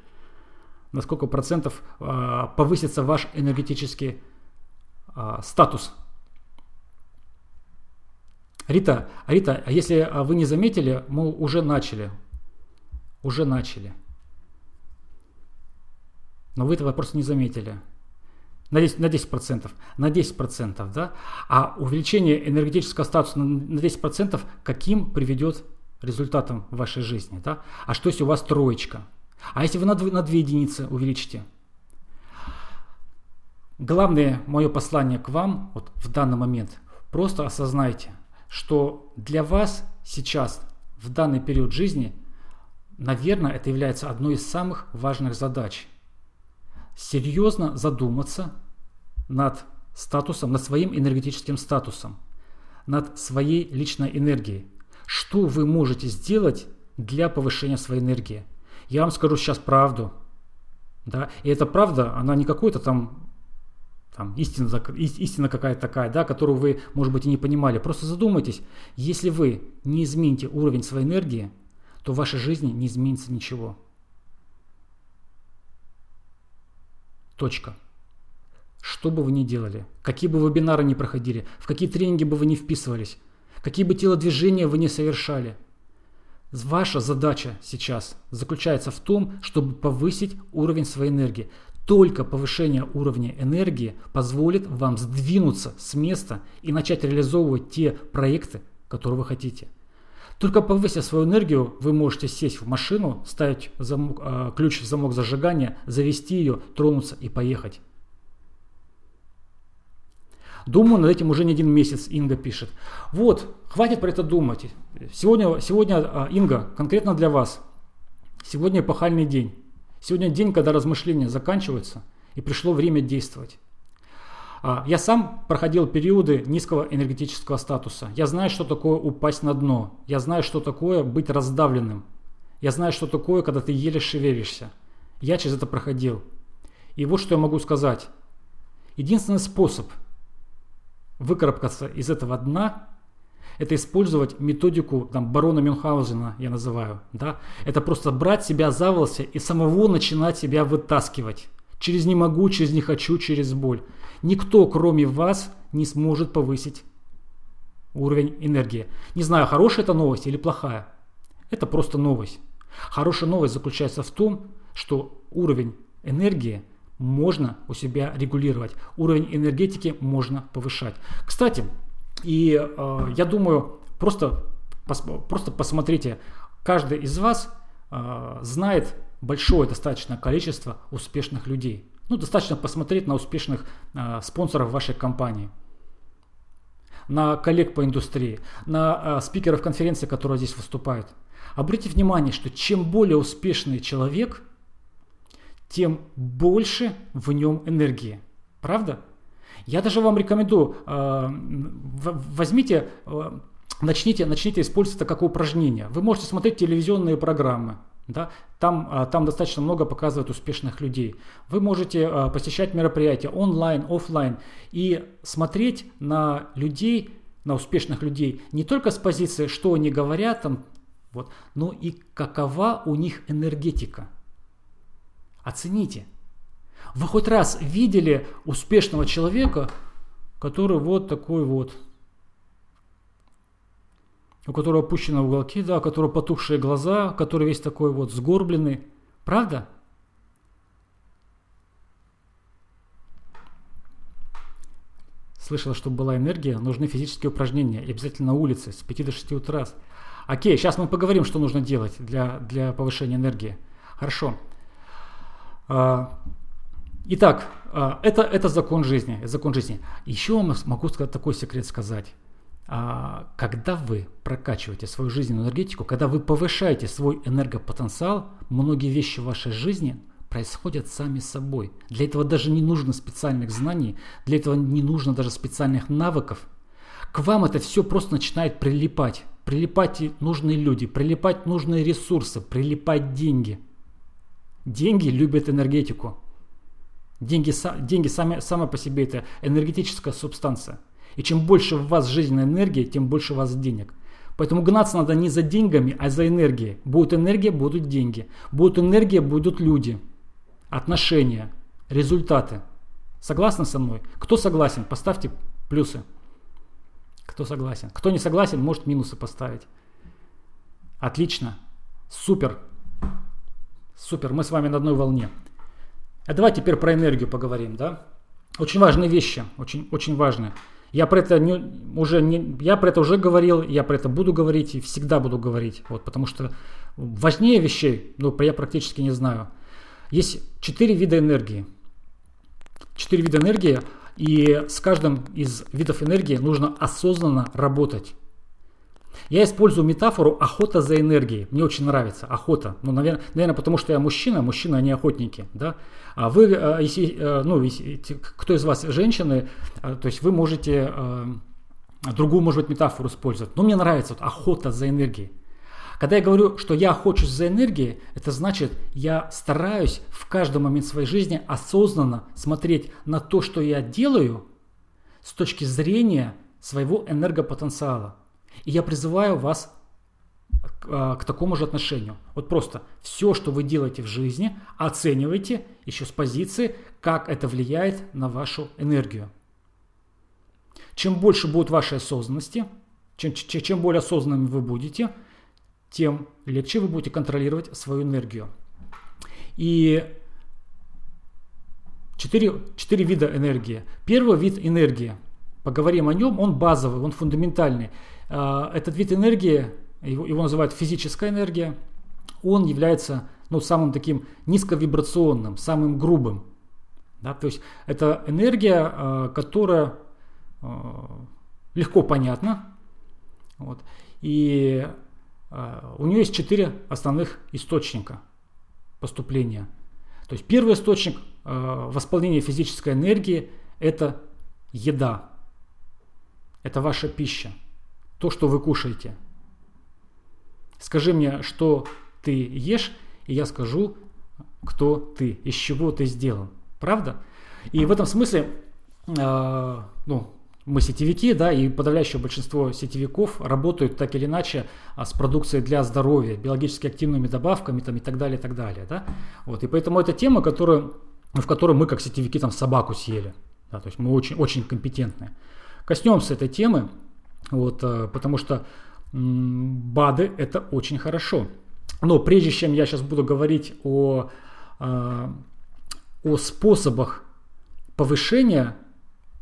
На сколько процентов э, повысится ваш энергетический э, статус? Рита, Рита, а если вы не заметили, мы уже начали. Уже начали. Но вы этого просто не заметили на 10%, на 10%, на 10%, да? А увеличение энергетического статуса на 10% каким приведет результатом в вашей жизни, да? А что если у вас троечка? А если вы на 2, на 2 единицы увеличите? Главное мое послание к вам вот в данный момент. Просто осознайте, что для вас сейчас, в данный период жизни, наверное, это является одной из самых важных задач – серьезно задуматься над статусом, над своим энергетическим статусом, над своей личной энергией. Что вы можете сделать для повышения своей энергии? Я вам скажу сейчас правду. Да? И эта правда, она не какой-то там там, истина, истина какая-то такая, да, которую вы, может быть, и не понимали. Просто задумайтесь, если вы не измените уровень своей энергии, то в вашей жизни не изменится ничего. Точка. Что бы вы ни делали, какие бы вебинары ни проходили, в какие тренинги бы вы ни вписывались, какие бы телодвижения вы ни совершали, ваша задача сейчас заключается в том, чтобы повысить уровень своей энергии. Только повышение уровня энергии позволит вам сдвинуться с места и начать реализовывать те проекты, которые вы хотите – только повысив свою энергию, вы можете сесть в машину, ставить замок, э, ключ в замок зажигания, завести ее, тронуться и поехать. Думаю над этим уже не один месяц, Инга пишет. Вот, хватит про это думать. Сегодня, сегодня а, Инга, конкретно для вас. Сегодня эпохальный день. Сегодня день, когда размышления заканчиваются, и пришло время действовать. А, я сам проходил периоды низкого энергетического статуса. Я знаю, что такое упасть на дно. Я знаю, что такое быть раздавленным. Я знаю, что такое, когда ты еле шевелишься. Я через это проходил. И вот что я могу сказать. Единственный способ выкарабкаться из этого дна – это использовать методику там, барона Мюнхгаузена, я называю. Да? Это просто брать себя за волосы и самого начинать себя вытаскивать. Через не могу, через не хочу, через боль. Никто, кроме вас, не сможет повысить уровень энергии. Не знаю, хорошая это новость или плохая. Это просто новость. Хорошая новость заключается в том, что уровень энергии можно у себя регулировать. Уровень энергетики можно повышать. Кстати, и э, я думаю, просто, пос, просто посмотрите, каждый из вас э, знает большое достаточно количество успешных людей. Ну, достаточно посмотреть на успешных э, спонсоров вашей компании. на коллег по индустрии, на э, спикеров конференции, которые здесь выступают. Обратите внимание, что чем более успешный человек, тем больше в нем энергии. Правда? Я даже вам рекомендую, э, возьмите, э, начните, начните использовать это как упражнение. Вы можете смотреть телевизионные программы, да? Там, а, там достаточно много показывают успешных людей. Вы можете а, посещать мероприятия онлайн, офлайн и смотреть на людей, на успешных людей не только с позиции, что они говорят, там, вот, но и какова у них энергетика. Оцените. Вы хоть раз видели успешного человека, который вот такой вот, у которого опущены уголки, да, у которого потухшие глаза, который весь такой вот сгорбленный. Правда? Слышала, чтобы была энергия, нужны физические упражнения. И обязательно на улице с 5 до 6 утра. Окей, сейчас мы поговорим, что нужно делать для, для повышения энергии. Хорошо. А, итак, а, это, это закон жизни. Закон жизни. Еще могу сказать такой секрет сказать. А, когда вы прокачиваете свою жизненную энергетику, когда вы повышаете свой энергопотенциал, многие вещи в вашей жизни происходят сами собой. Для этого даже не нужно специальных знаний, для этого не нужно даже специальных навыков. К вам это все просто начинает прилипать. Прилипать нужные люди, прилипать нужные ресурсы, прилипать деньги. Деньги любят энергетику. Деньги, деньги сами, сами по себе это энергетическая субстанция. И чем больше в вас жизненной энергии, тем больше у вас денег. Поэтому гнаться надо не за деньгами, а за энергией. Будет энергия, будут деньги. Будет энергия, будут люди. Отношения, результаты. Согласны со мной? Кто согласен? Поставьте плюсы. Кто согласен? Кто не согласен, может минусы поставить. Отлично. Супер. Супер. Мы с вами на одной волне. А давай теперь про энергию поговорим, да? Очень важные вещи, очень, очень важные. Я про это не, уже не, я про это уже говорил, я про это буду говорить и всегда буду говорить, вот, потому что важнее вещей, ну, я практически не знаю. Есть четыре вида энергии. Четыре вида энергии, и с каждым из видов энергии нужно осознанно работать. Я использую метафору охота за энергией. Мне очень нравится охота. Ну, наверное, наверное, потому что я мужчина, а не охотники. Да? А вы, э, если, э, ну, кто из вас женщины, э, то есть вы можете другую, может быть, метафору использовать. Но мне нравится вот, охота за энергией. Когда я говорю, что я охочусь за энергией, это значит, я стараюсь в каждый момент своей жизни осознанно смотреть на то, что я делаю с точки зрения своего энергопотенциала. И я призываю вас к, а, к такому же отношению. Вот просто все, что вы делаете в жизни, оценивайте еще с позиции, как это влияет на вашу энергию. Чем больше будет вашей осознанности, чем, чем более осознанными вы будете, тем легче вы будете контролировать свою энергию. И четыре, четыре вида энергии. Первый вид энергии, поговорим о нем, он базовый, он фундаментальный. А, этот вид энергии, его, его называют физическая энергия, он является ну, самым таким низковибрационным, самым грубым. Да? То есть это энергия, а, которая а, легко понятна. Вот, и у нее есть четыре основных источника поступления. То есть первый источник восполнения физической энергии – это еда. Это ваша пища то, что вы кушаете. Скажи мне, что ты ешь, и я скажу, кто ты, из чего ты сделан. Правда? И в этом смысле, э, ну, мы сетевики, да, и подавляющее большинство сетевиков работают так или иначе а, с продукцией для здоровья, биологически активными добавками там, и так далее, и так далее. Да? Вот, и поэтому это тема, которую, в которой мы как сетевики там собаку съели. Да, то есть мы очень, очень компетентны. Коснемся этой темы. Вот, э, потому что БАДы это очень хорошо. Но прежде чем я сейчас буду говорить о, э, о способах повышения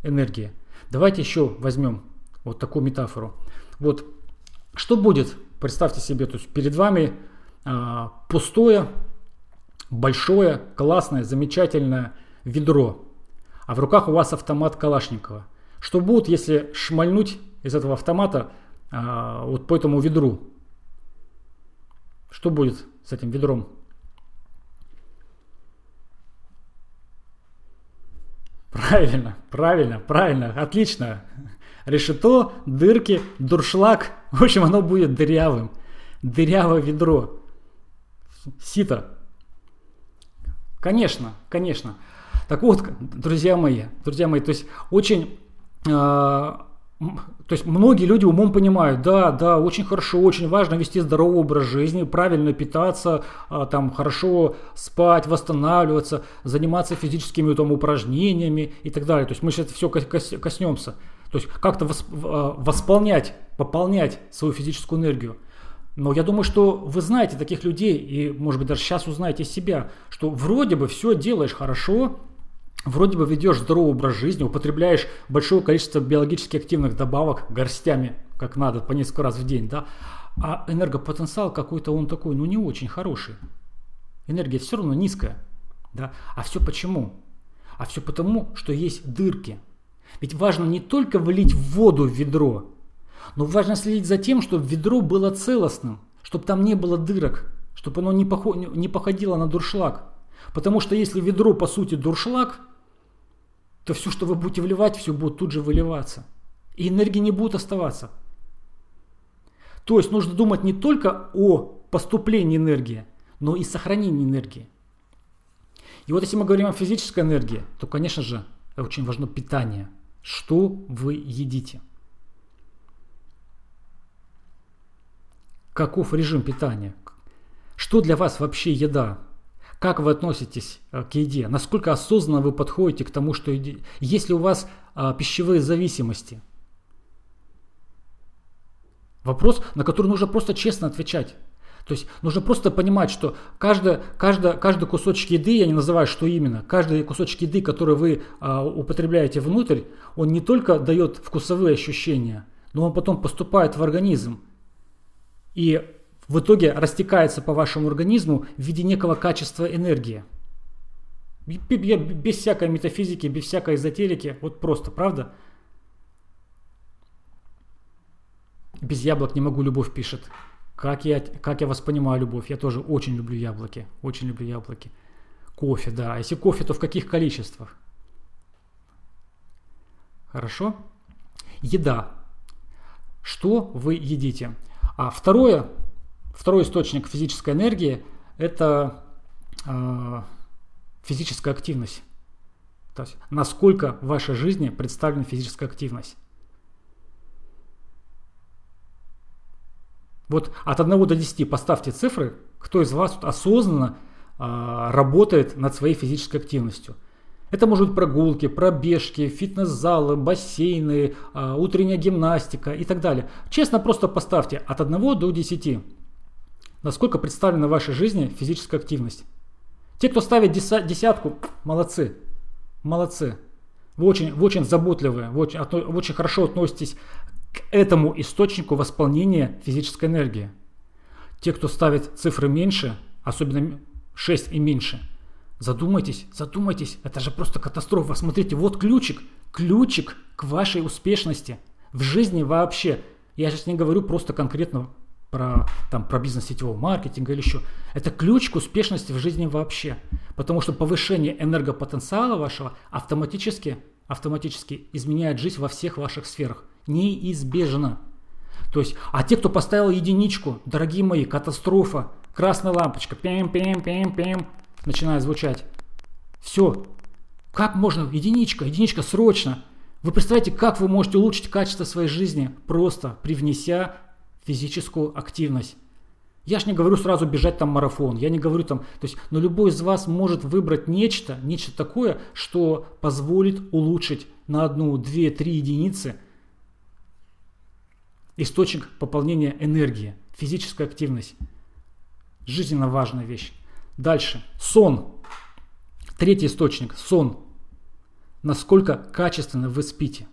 энергии, давайте еще возьмем вот такую метафору. Вот что будет, представьте себе, то есть перед вами а, пустое, большое, классное, замечательное ведро, а в руках у вас автомат Калашникова. Что будет, если шмальнуть из этого автомата а, вот по этому ведру. Что будет с этим ведром? Правильно, правильно, правильно, отлично. Решето, дырки, дуршлаг. В общем, оно будет дырявым. Дырявое ведро. Сито. Конечно, конечно. Так вот, друзья мои, друзья мои, то есть очень э, то есть многие люди умом понимают, да, да, очень хорошо, очень важно вести здоровый образ жизни, правильно питаться, а, там хорошо спать, восстанавливаться, заниматься физическими там, упражнениями и так далее. То есть мы сейчас все коснемся. То есть как-то а, восполнять, пополнять свою физическую энергию. Но я думаю, что вы знаете таких людей, и, может быть, даже сейчас узнаете себя, что вроде бы все делаешь хорошо, вроде бы ведешь здоровый образ жизни, употребляешь большое количество биологически активных добавок горстями, как надо, по несколько раз в день, да, а энергопотенциал какой-то он такой, ну не очень хороший. Энергия все равно низкая, да. А все почему? А все потому, что есть дырки. Ведь важно не только влить воду в ведро, но важно следить за тем, чтобы ведро было целостным, чтобы там не было дырок, чтобы оно не, походило на дуршлаг. Потому что если ведро по сути дуршлаг, то все, что вы будете вливать, все будет тут же выливаться. И энергии не будет оставаться. То есть нужно думать не только о поступлении энергии, но и сохранении энергии. И вот если мы говорим о физической энергии, то, конечно же, очень важно питание. Что вы едите? Каков режим питания? Что для вас вообще еда? Как вы относитесь э, к еде? Насколько осознанно вы подходите к тому, что едите? Есть ли у вас а, пищевые зависимости? Вопрос, на который нужно просто честно отвечать. То есть нужно просто понимать, что каждый, каждый, каждый кусочек еды, я не называю, что именно, каждый кусочек еды, который вы а, употребляете внутрь, он не только дает вкусовые ощущения, но он потом поступает в организм. И в итоге растекается по вашему организму в виде некого качества энергии. Без всякой метафизики, без всякой эзотерики, вот просто, правда? Без яблок не могу, любовь пишет. Как я, как я вас понимаю, любовь? Я тоже очень люблю яблоки, очень люблю яблоки. Кофе, да. А если кофе, то в каких количествах? Хорошо. Еда. Что вы едите? А второе, Второй источник физической энергии – это э, физическая активность. То есть насколько в вашей жизни представлена физическая активность. Вот от 1 до 10 поставьте цифры, кто из вас осознанно э, работает над своей физической активностью. Это может быть прогулки, пробежки, фитнес-залы, бассейны, э, утренняя гимнастика и так далее. Честно просто поставьте от 1 до 10. Насколько представлена в вашей жизни физическая активность? Те, кто ставит десятку, молодцы. Молодцы. Вы очень, вы очень заботливые, вы очень, вы очень хорошо относитесь к этому источнику восполнения физической энергии. Те, кто ставит цифры меньше, особенно 6 и меньше, задумайтесь, задумайтесь, это же просто катастрофа. Смотрите, вот ключик, ключик к вашей успешности в жизни вообще. Я сейчас не говорю просто конкретно про, там, про бизнес сетевого маркетинга или еще. Это ключ к успешности в жизни вообще. Потому что повышение энергопотенциала вашего автоматически, автоматически изменяет жизнь во всех ваших сферах. Неизбежно. То есть, а те, кто поставил единичку, дорогие мои, катастрофа, красная лампочка, пем, пем, пем, пем, начинает звучать. Все. Как можно? Единичка, единичка, срочно. Вы представляете, как вы можете улучшить качество своей жизни, просто привнеся физическую активность. Я ж не говорю сразу бежать там марафон, я не говорю там, то есть, но любой из вас может выбрать нечто, нечто такое, что позволит улучшить на одну, две, три единицы источник пополнения энергии, физическая активность. Жизненно важная вещь. Дальше. Сон. Третий источник. Сон. Насколько качественно вы спите.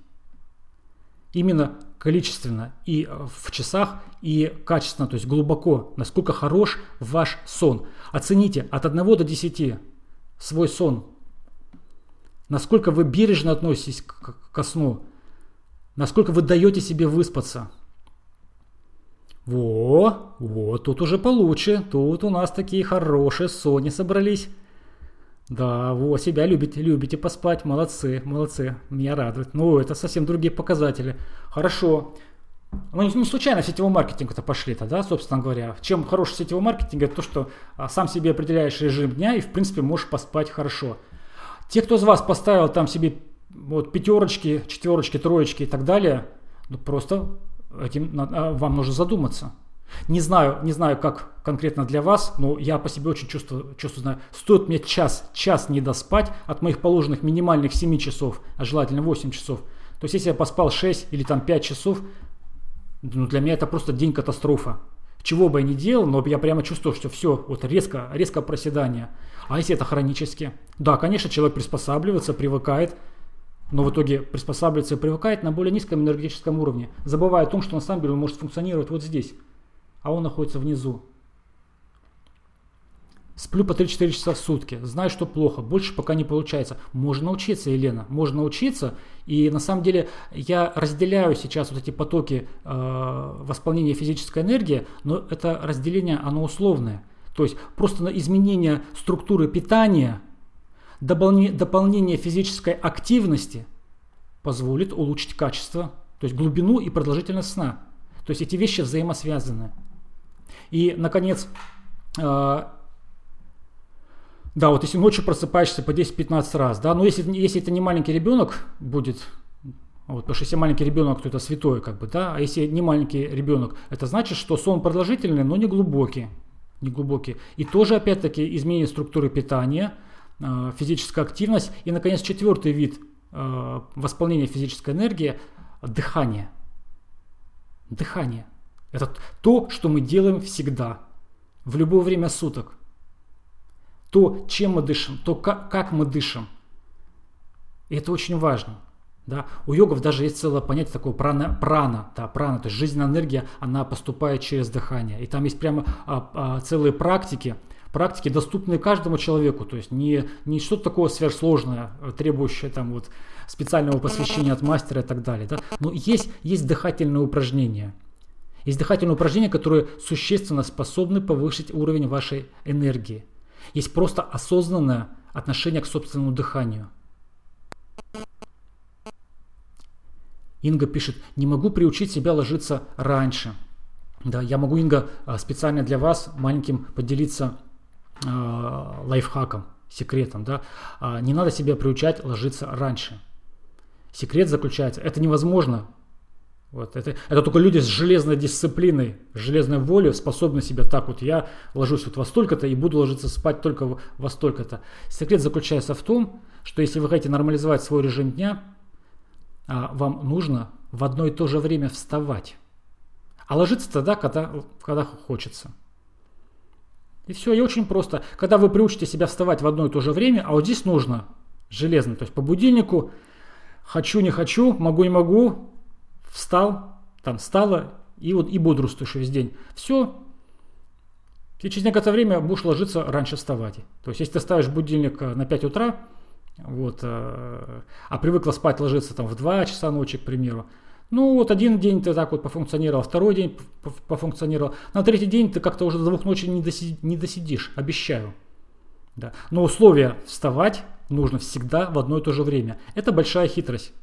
Именно количественно и э, в часах, и качественно, то есть глубоко, насколько хорош ваш сон. Оцените от 1 до 10 свой сон. Насколько вы бережно относитесь к, ко сну. Насколько вы даете себе выспаться. Во, вот, тут уже получше. Тут у нас такие хорошие сони собрались. Да, вот, себя любите, любите поспать, молодцы, молодцы, меня радует. Ну, это совсем другие показатели. Хорошо. Ну, не случайно сетевой маркетинг это пошли-то, да, собственно говоря. Чем хороший сетевой маркетинг, это то, что а, сам себе определяешь режим дня и, в принципе, можешь поспать хорошо. Те, кто из вас поставил там себе вот пятерочки, четверочки, троечки и так далее, ну, просто этим а, вам нужно задуматься. Не знаю, не знаю, как конкретно для вас, но я по себе очень чувствую, чувствую знаю, стоит мне час, час не доспать от моих положенных минимальных 7 часов, а желательно 8 часов. То есть, если я поспал 6 или там 5 часов, ну, для меня это просто день катастрофа. Чего бы я ни делал, но я прямо чувствую, что все, вот резко, резко проседание. А если это хронически? Да, конечно, человек приспосабливается, привыкает, но в итоге приспосабливается и привыкает на более низком энергетическом уровне, забывая о том, что на самом деле он может функционировать вот здесь а он находится внизу. Сплю по 3-4 часа в сутки. Знаю, что плохо. Больше пока не получается. Можно научиться, Елена. Можно научиться. И на самом деле я разделяю сейчас вот эти потоки э, восполнения физической энергии, но это разделение, оно условное. То есть просто на изменение структуры питания, дополнение, дополнение физической активности позволит улучшить качество, то есть глубину и продолжительность сна. То есть эти вещи взаимосвязаны. И, наконец, э, да, вот если ночью просыпаешься по 10-15 раз, да, но если, если это не маленький ребенок будет, вот, потому что если маленький ребенок, то это святой, как бы, да, а если не маленький ребенок, это значит, что сон продолжительный, но не глубокий, не глубокий. И тоже, опять-таки, изменение структуры питания, э, физическая активность и, наконец, четвертый вид э, восполнения физической энергии – дыхание. Дыхание. Это то, что мы делаем всегда, в любое время суток. То, чем мы дышим, то, как, мы дышим. И это очень важно. Да? У йогов даже есть целое понятие такое прана, прана, да, прана, то есть жизненная энергия, она поступает через дыхание. И там есть прямо а, а, целые практики, практики, доступные каждому человеку, то есть не, не что-то такое сверхсложное, требующее там вот специального посвящения от мастера и так далее. Да? Но есть, есть дыхательные упражнения – есть дыхательные упражнения, которые существенно способны повысить уровень вашей энергии. Есть просто осознанное отношение к собственному дыханию. Инга пишет, не могу приучить себя ложиться раньше. Да, я могу, Инга, а, специально для вас маленьким поделиться э, лайфхаком, секретом. Да? А, не надо себя приучать ложиться раньше. Секрет заключается, это невозможно вот это, это только люди с железной дисциплиной, с железной волей способны себя так вот, я ложусь вот во столько-то и буду ложиться спать только во столько-то. Секрет заключается в том, что если вы хотите нормализовать свой режим дня, а, вам нужно в одно и то же время вставать. А ложиться тогда, когда, когда хочется. И все, и очень просто. Когда вы приучите себя вставать в одно и то же время, а вот здесь нужно железно, то есть по будильнику, хочу, не хочу, могу, не могу, встал, там встала, и вот и бодрствуешь весь день. Все, и через некоторое время будешь ложиться раньше вставать. То есть, если ты ставишь будильник э, на 5 утра, вот, э, а привыкла спать ложиться там в 2 часа ночи, к примеру, ну вот один день ты так вот пофункционировал, второй день пофункционировал, на третий день ты как-то уже до двух ночи не, досидишь, не досидишь обещаю. Да. Но условие вставать нужно всегда в одно и то же время. Это большая хитрость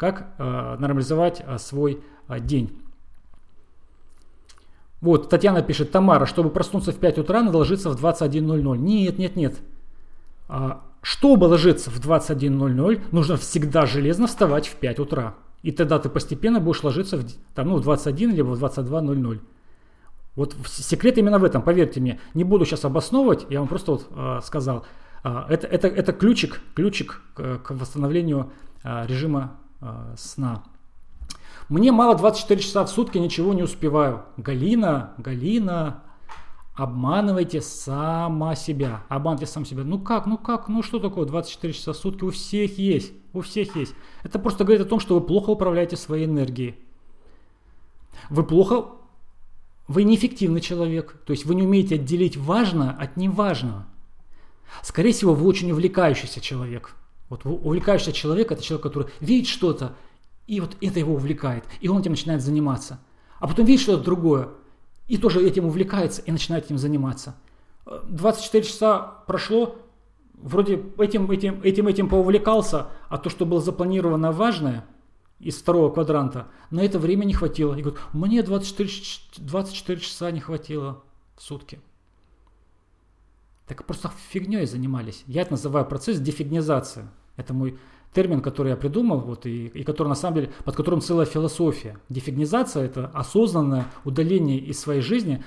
как э, нормализовать э, свой э, день. Вот, Татьяна пишет, Тамара, чтобы проснуться в 5 утра, надо ложиться в 21.00. Нет, нет, нет. А, чтобы ложиться в 21.00, нужно всегда железно вставать в 5 утра. И тогда ты постепенно будешь ложиться в, там, ну, в 21 либо в 22.00. Вот секрет именно в этом, поверьте мне. Не буду сейчас обосновывать, я вам просто вот э, сказал. Э, это, это, это ключик, ключик к, к восстановлению э, режима э, сна. Мне мало 24 часа в сутки, ничего не успеваю. Галина, Галина, обманывайте сама себя. Обманывайте сам себя. Ну как, ну как, ну что такое 24 часа в сутки? У всех есть, у всех есть. Это просто говорит о том, что вы плохо управляете своей энергией. Вы плохо, вы неэффективный человек. То есть вы не умеете отделить важное от неважного. Скорее всего, вы очень увлекающийся человек. Вот увлекающийся человек – это человек, который видит что-то И вот это его увлекает. И он этим начинает заниматься. А потом видит что-то другое. И тоже этим увлекается и начинает этим заниматься. 24 часа прошло, вроде этим, этим, этим, этим поувлекался, а то, что было запланировано важное из второго квадранта, на это время не хватило. И говорит, мне 24, 24 часа не хватило в сутки. Так просто фигней занимались. Я это называю процесс дефигнизации. Это мой термин, который я придумал, вот, и, и который на самом деле, под которым целая философия. Дефигнизация – это осознанное удаление из своей жизни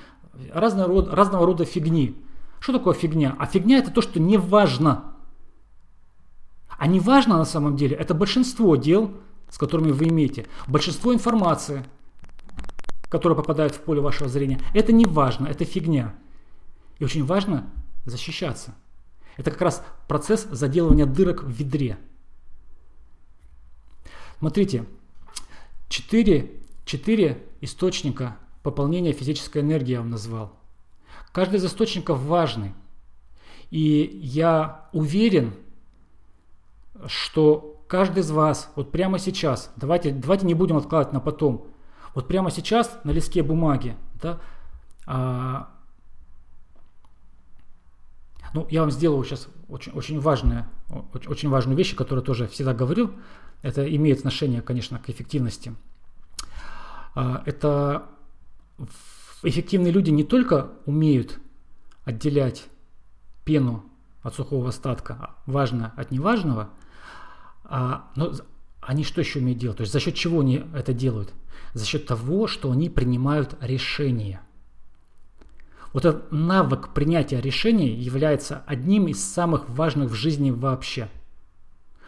разного рода, разного рода фигни. Что такое фигня? А фигня это то, что не важно. А не важно на самом деле, это большинство дел, с которыми вы имеете. Большинство информации, которая попадает в поле вашего зрения, это не важно, это фигня. И очень важно защищаться. Это как раз процесс заделывания дырок в ведре. Смотрите, четыре, четыре источника пополнения физической энергии я вам назвал. Каждый из источников важный. И я уверен, что каждый из вас, вот прямо сейчас, давайте, давайте не будем откладывать на потом, вот прямо сейчас на листке бумаги, да, а, ну, я вам сделаю сейчас очень, очень, очень, очень важную вещь, которую тоже всегда говорил. Это имеет отношение, конечно, к эффективности. А, это эффективные люди не только умеют отделять пену от сухого остатка, а важно от неважного, а, но они что еще умеют делать? То есть за счет чего они это делают? За счет того, что они принимают решения. Вот этот навык принятия решений является одним из самых важных в жизни вообще,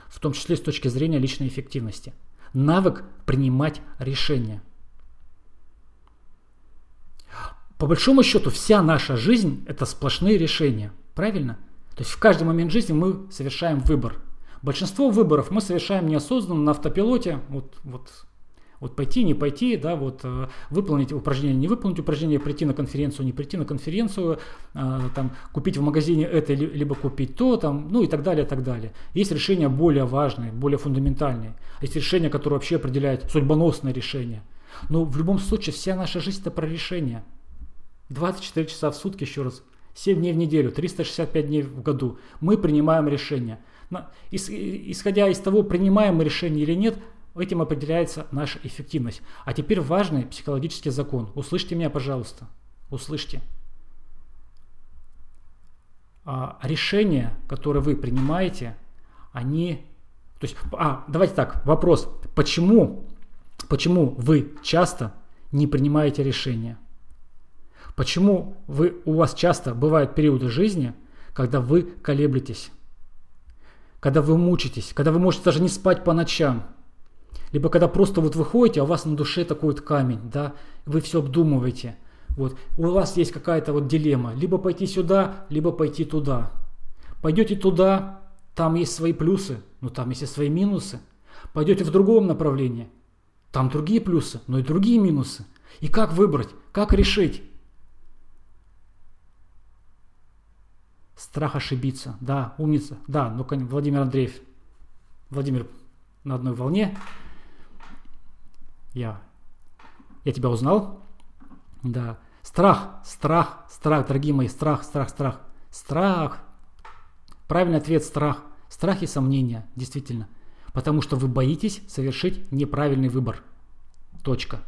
в том числе с точки зрения личной эффективности. Навык принимать решения – по большому счету вся наша жизнь – это сплошные решения. Правильно? То есть в каждый момент жизни мы совершаем выбор. Большинство выборов мы совершаем неосознанно на автопилоте. Вот, вот, вот пойти, не пойти, да, вот э, выполнить упражнение, не выполнить упражнение, прийти на конференцию, не прийти на конференцию, э, там, купить в магазине это, либо купить то, там, ну и так далее, и так далее. Есть решения более важные, более фундаментальные. Есть решения, которые вообще определяют судьбоносное решение. Но в любом случае вся наша жизнь это про решение – 24 часа в сутки, еще раз, 7 дней в неделю, 365 дней в году. Мы принимаем решения. Исходя из того, принимаем мы решение или нет, этим определяется наша эффективность. А теперь важный психологический закон. Услышьте меня, пожалуйста. Услышьте. А, решения, которые вы принимаете, они... То есть, а, давайте так, вопрос. Почему, почему вы часто не принимаете решения? Почему вы, у вас часто бывают периоды жизни, когда вы колеблетесь, когда вы мучитесь, когда вы можете даже не спать по ночам, либо когда просто вот выходите, а у вас на душе такой вот камень, да, вы все обдумываете, вот, у вас есть какая-то вот дилемма, либо пойти сюда, либо пойти туда. Пойдете туда, там есть свои плюсы, но там есть и свои минусы. Пойдете в другом направлении, там другие плюсы, но и другие минусы. И как выбрать, как решить? Страх ошибиться. Да, умница. Да, ну, Владимир Андреев. Владимир на одной волне. Я, я тебя узнал. Да. Страх, страх, страх, дорогие мои, страх, страх, страх. Страх. Правильный ответ – страх. Страх и сомнения, действительно. Потому что вы боитесь совершить неправильный выбор. Точка.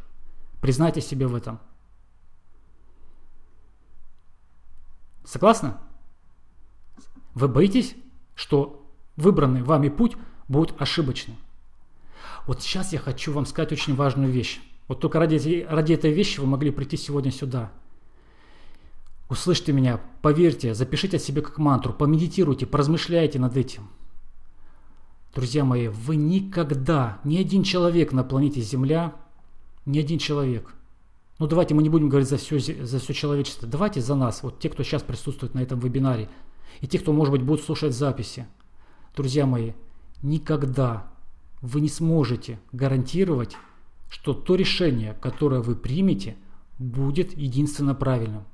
Признайте себе в этом. Согласны? Вы боитесь, что выбранный вами путь будет ошибочным. Вот сейчас я хочу вам сказать очень важную вещь. Вот только ради, ради этой вещи вы могли прийти сегодня сюда. Услышьте меня, поверьте, запишите себе как мантру, помедитируйте, поразмышляйте над этим. Друзья мои, вы никогда, ни один человек на планете Земля, ни один человек, ну давайте мы не будем говорить за все, за все человечество, давайте за нас, вот те, кто сейчас присутствует на этом вебинаре, и те, кто, может быть, будут слушать записи. Друзья мои, никогда вы не сможете гарантировать, что то решение, которое вы примете, будет единственно правильным.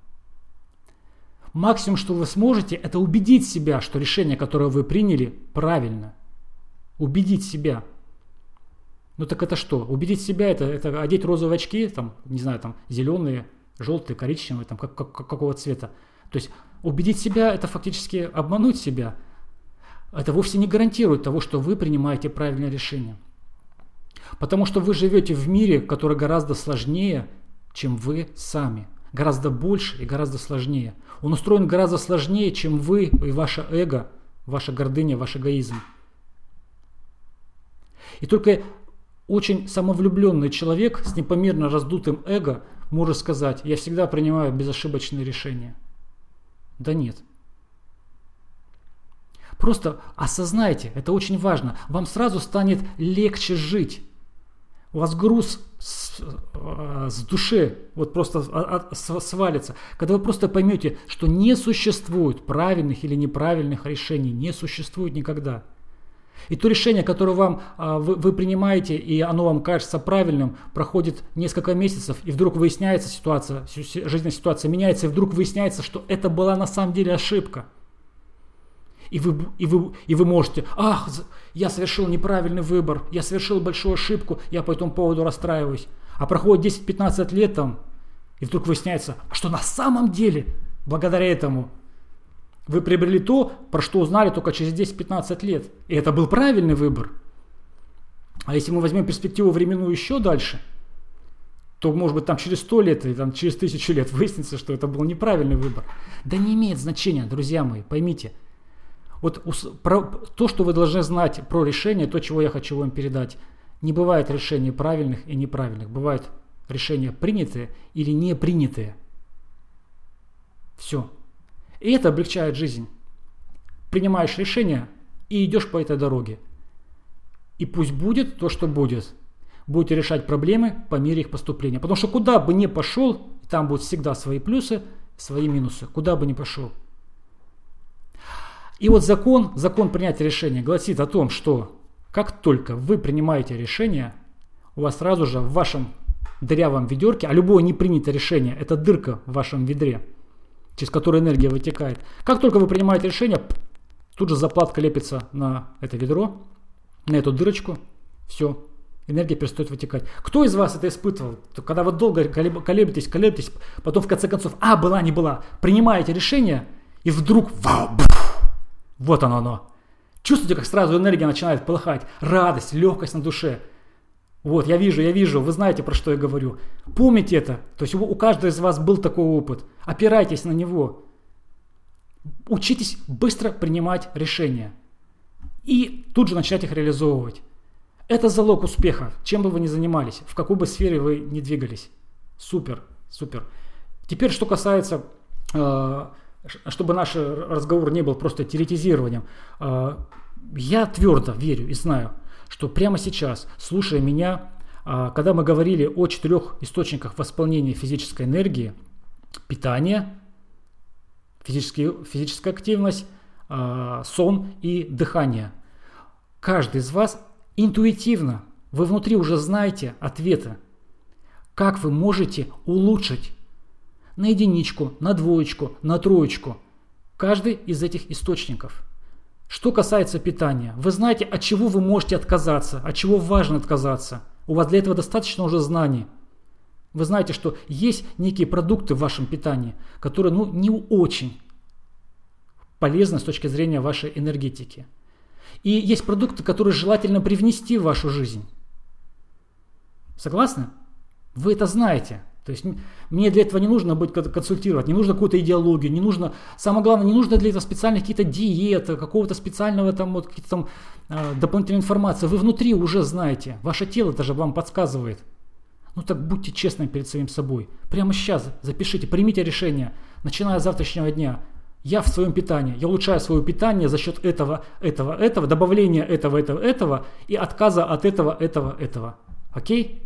Максимум, что вы сможете, это убедить себя, что решение, которое вы приняли, правильно. Убедить себя. Ну так это что? Убедить себя это, это одеть розовые очки, там, не знаю, там зеленые, желтые, коричневые, там как, как, какого цвета. То есть убедить себя это фактически обмануть себя. Это вовсе не гарантирует того, что вы принимаете правильное решение. Потому что вы живете в мире, который гораздо сложнее, чем вы сами. Гораздо больше и гораздо сложнее. Он устроен гораздо сложнее, чем вы и ваше эго, ваша гордыня, ваш эгоизм. И только очень самовлюбленный человек с непомерно раздутым эго может сказать, я всегда принимаю безошибочные решения. Да нет. Просто осознайте, это очень важно. Вам сразу станет легче жить. У вас груз с, э, с души вот просто свалится. Когда вы просто поймете, что не существует правильных или неправильных решений, не существует никогда – и то решение, которое вам, а, вы, вы принимаете, и оно вам кажется правильным, проходит несколько месяцев, и вдруг выясняется ситуация, жизненная ситуация меняется, и вдруг выясняется, что это была на самом деле ошибка. И вы, и, вы, и вы можете, ах, я совершил неправильный выбор, я совершил большую ошибку, я по этому поводу расстраиваюсь. А проходит 10-15 лет там, и вдруг выясняется, что на самом деле, благодаря этому, вы приобрели то, про что узнали только через 10-15 лет. И это был правильный выбор. А если мы возьмем перспективу временную еще дальше, то, может быть, там через 100 лет или там, через 1000 лет выяснится, что это был неправильный выбор. Да не имеет значения, друзья мои, поймите. Вот про, то, что вы должны знать про решение, то, чего я хочу вам передать. Не бывает решений правильных и неправильных. Бывают решения принятые или не принятые. Все. И это облегчает жизнь. Принимаешь решение и идешь по этой дороге. И пусть будет то, что будет. Будете решать проблемы по мере их поступления. Потому что куда бы ни пошел, там будут всегда свои плюсы, свои минусы. Куда бы ни пошел. И вот закон, закон принятия решения гласит о том, что как только вы принимаете решение, у вас сразу же в вашем дырявом ведерке, а любое непринятое решение – это дырка в вашем ведре – через который энергия вытекает. Как только вы принимаете решение, тут же заплатка лепится на это ведро, на эту дырочку, все, энергия перестает вытекать. Кто из вас это испытывал? Когда вы долго колеблетесь, колеблетесь, потом в конце концов, а, была, не была, принимаете решение, и вдруг, вау, вот оно оно. Чувствуете, как сразу энергия начинает полыхать, радость, легкость на душе – вот, я вижу, я вижу, вы знаете, про что я говорю. Помните это. То есть у каждого из вас был такой опыт. Опирайтесь на него. Учитесь быстро принимать решения. И тут же начать их реализовывать. Это залог успеха, чем бы вы ни занимались, в какой бы сфере вы ни двигались. Супер, супер. Теперь, что касается, э, чтобы наш разговор не был просто теоретизированием, э, я твердо верю и знаю – что прямо сейчас, слушая меня, а, когда мы говорили о четырех источниках восполнения физической энергии, питание, физическая активность, а, сон и дыхание, каждый из вас интуитивно, вы внутри уже знаете ответы, как вы можете улучшить на единичку, на двоечку, на троечку каждый из этих источников – что касается питания, вы знаете, от чего вы можете отказаться, от чего важно отказаться. У вас для этого достаточно уже знаний. Вы знаете, что есть некие продукты в вашем питании, которые ну, не очень полезны с точки зрения вашей энергетики. И есть продукты, которые желательно привнести в вашу жизнь. Согласны? Вы это знаете. То есть мне для этого не нужно быть консультировать, не нужно какую-то идеологию, не нужно, самое главное, не нужно для этого специальных какие-то диеты, какого-то специального там вот какие-то там э, дополнительной информации. Вы внутри уже знаете, ваше тело это же вам подсказывает. Ну так будьте честны перед самим собой. Прямо сейчас запишите, примите решение, начиная с завтрашнего дня. Я в своем питании, я улучшаю свое питание за счет этого, этого, этого, добавления этого, этого, этого и отказа от этого, этого, этого. Окей?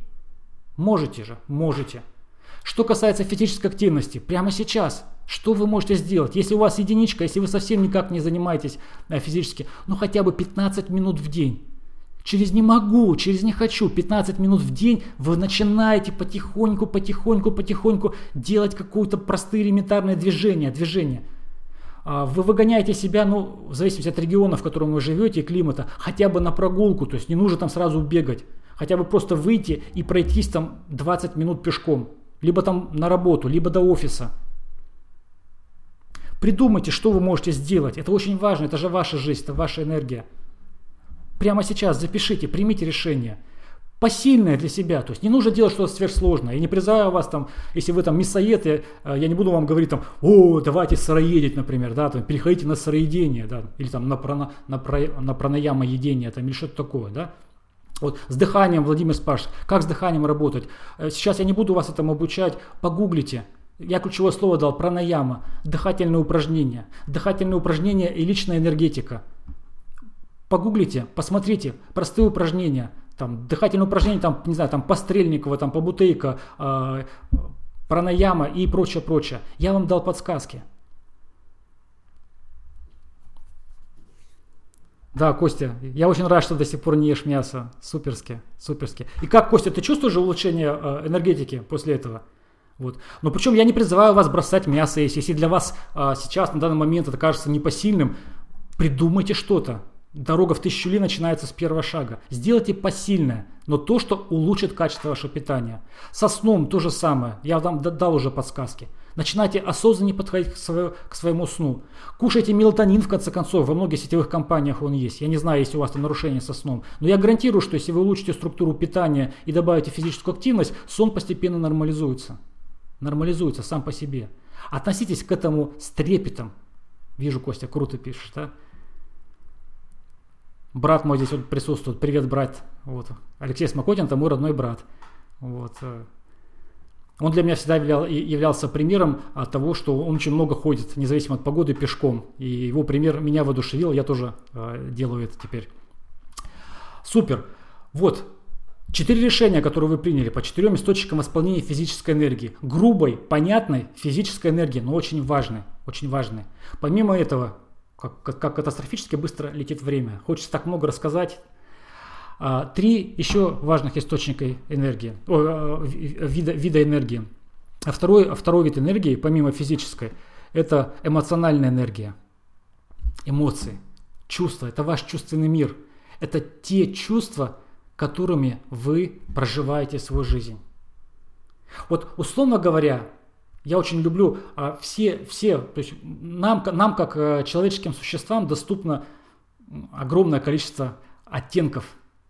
Можете же, можете. Что касается физической активности, прямо сейчас, что вы можете сделать? Если у вас единичка, если вы совсем никак не занимаетесь э, физически, ну хотя бы 15 минут в день. Через не могу, через не хочу, 15 минут в день вы начинаете потихоньку, потихоньку, потихоньку делать какое-то простые элементарные движения, движения. А, вы выгоняете себя, ну, в зависимости от региона, в котором вы живете, и климата, хотя бы на прогулку, то есть не нужно там сразу бегать. Хотя бы просто выйти и пройтись там 20 минут пешком. Либо там на работу, либо до офиса. Придумайте, что вы можете сделать. Это очень важно, это же ваша жизнь, это ваша энергия. Прямо сейчас запишите, примите решение посильное для себя. То есть не нужно делать что-то сверхсложное. Я не призываю вас там, если вы там мясоед, я, я не буду вам говорить там, о, давайте сыроедить, например, да, там, переходите на сыроедение, да, или там на, прана, на, на пранаяма едение, там, или что-то такое, да. Вот с дыханием, Владимир спрашивает, как с дыханием работать? Э, сейчас я не буду вас этому обучать, погуглите. Я ключевое слово дал, пранаяма, дыхательные упражнения. Дыхательные упражнения и личная энергетика. Погуглите, посмотрите, простые упражнения там, дыхательные упражнения, там, не знаю, там, Пострельникова, там, Побутейка, э, Пранаяма и прочее, прочее. Я вам дал подсказки. Да, Костя, я очень рад, что до сих пор не ешь мясо. Суперски, суперски. И как, Костя, ты чувствуешь улучшение э, энергетики после этого? Вот. Но причем я не призываю вас бросать мясо, если, если для вас э, сейчас на данный момент это кажется непосильным, придумайте что-то. Дорога в тысячу ли начинается с первого шага. Сделайте посильное, но то, что улучшит качество вашего питания. Со сном то же самое. Я вам дал уже подсказки. Начинайте осознанно подходить к, свое, к своему сну. Кушайте мелатонин, в конце концов. Во многих сетевых компаниях он есть. Я не знаю, есть у вас там нарушение со сном. Но я гарантирую, что если вы улучшите структуру питания и добавите физическую активность, сон постепенно нормализуется. Нормализуется сам по себе. Относитесь к этому с трепетом. Вижу, Костя, круто пишешь, да? Брат мой здесь вот присутствует. Привет, брат. Вот. Алексей Смокотин, это мой родной брат. Вот. Он для меня всегда являлся примером того, что он очень много ходит, независимо от погоды, пешком. И его пример меня воодушевил, я тоже э, делаю это теперь. Супер. Вот, Четыре решения, которые вы приняли по четырем источникам восполнения физической энергии. Грубой, понятной физической энергии, но очень важной. Очень важной. Помимо этого, как, как катастрофически быстро летит время. Хочется так много рассказать. А, три еще важных источника энергии, о, вида, вида энергии. А второй, а второй вид энергии, помимо физической, это эмоциональная энергия. Эмоции, чувства, это ваш чувственный мир. Это те чувства, которыми вы проживаете свою жизнь. Вот условно говоря, я очень люблю а, все, все, то есть нам, нам как а, человеческим существам доступно огромное количество оттенков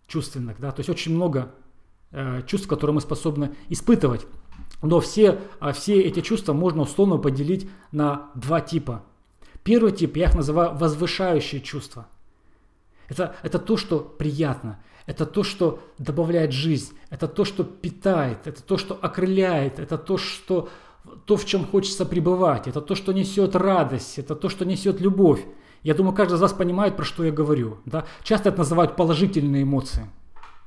чувственных, да, то есть очень много а, чувств, которые мы способны испытывать. Но все, а, все эти чувства можно условно поделить на два типа. Первый тип, я их называю возвышающие чувства. Это, это то, что приятно, это то, что добавляет жизнь, это то, что питает, это то, что окрыляет, это то, что то, в чем хочется пребывать, это то, что несет радость, это то, что несет любовь. Я думаю, каждый из вас понимает, про что я говорю. Да? Часто это называют положительные эмоции.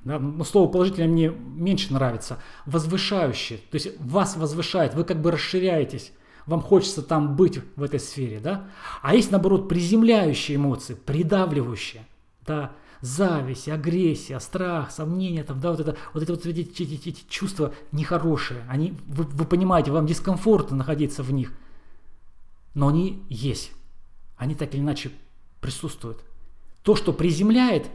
Да? Но слово положительное мне меньше нравится. Возвышающие. То есть вас возвышает, вы как бы расширяетесь. Вам хочется там быть в этой сфере. Да? А есть, наоборот, приземляющие эмоции, придавливающие. Да? зависть, агрессия, страх, сомнения, там, да, вот это, вот это вот эти, эти, эти, чувства нехорошие, они, вы, вы понимаете, вам дискомфортно находиться в них, но они есть, они так или иначе присутствуют. То, что приземляет,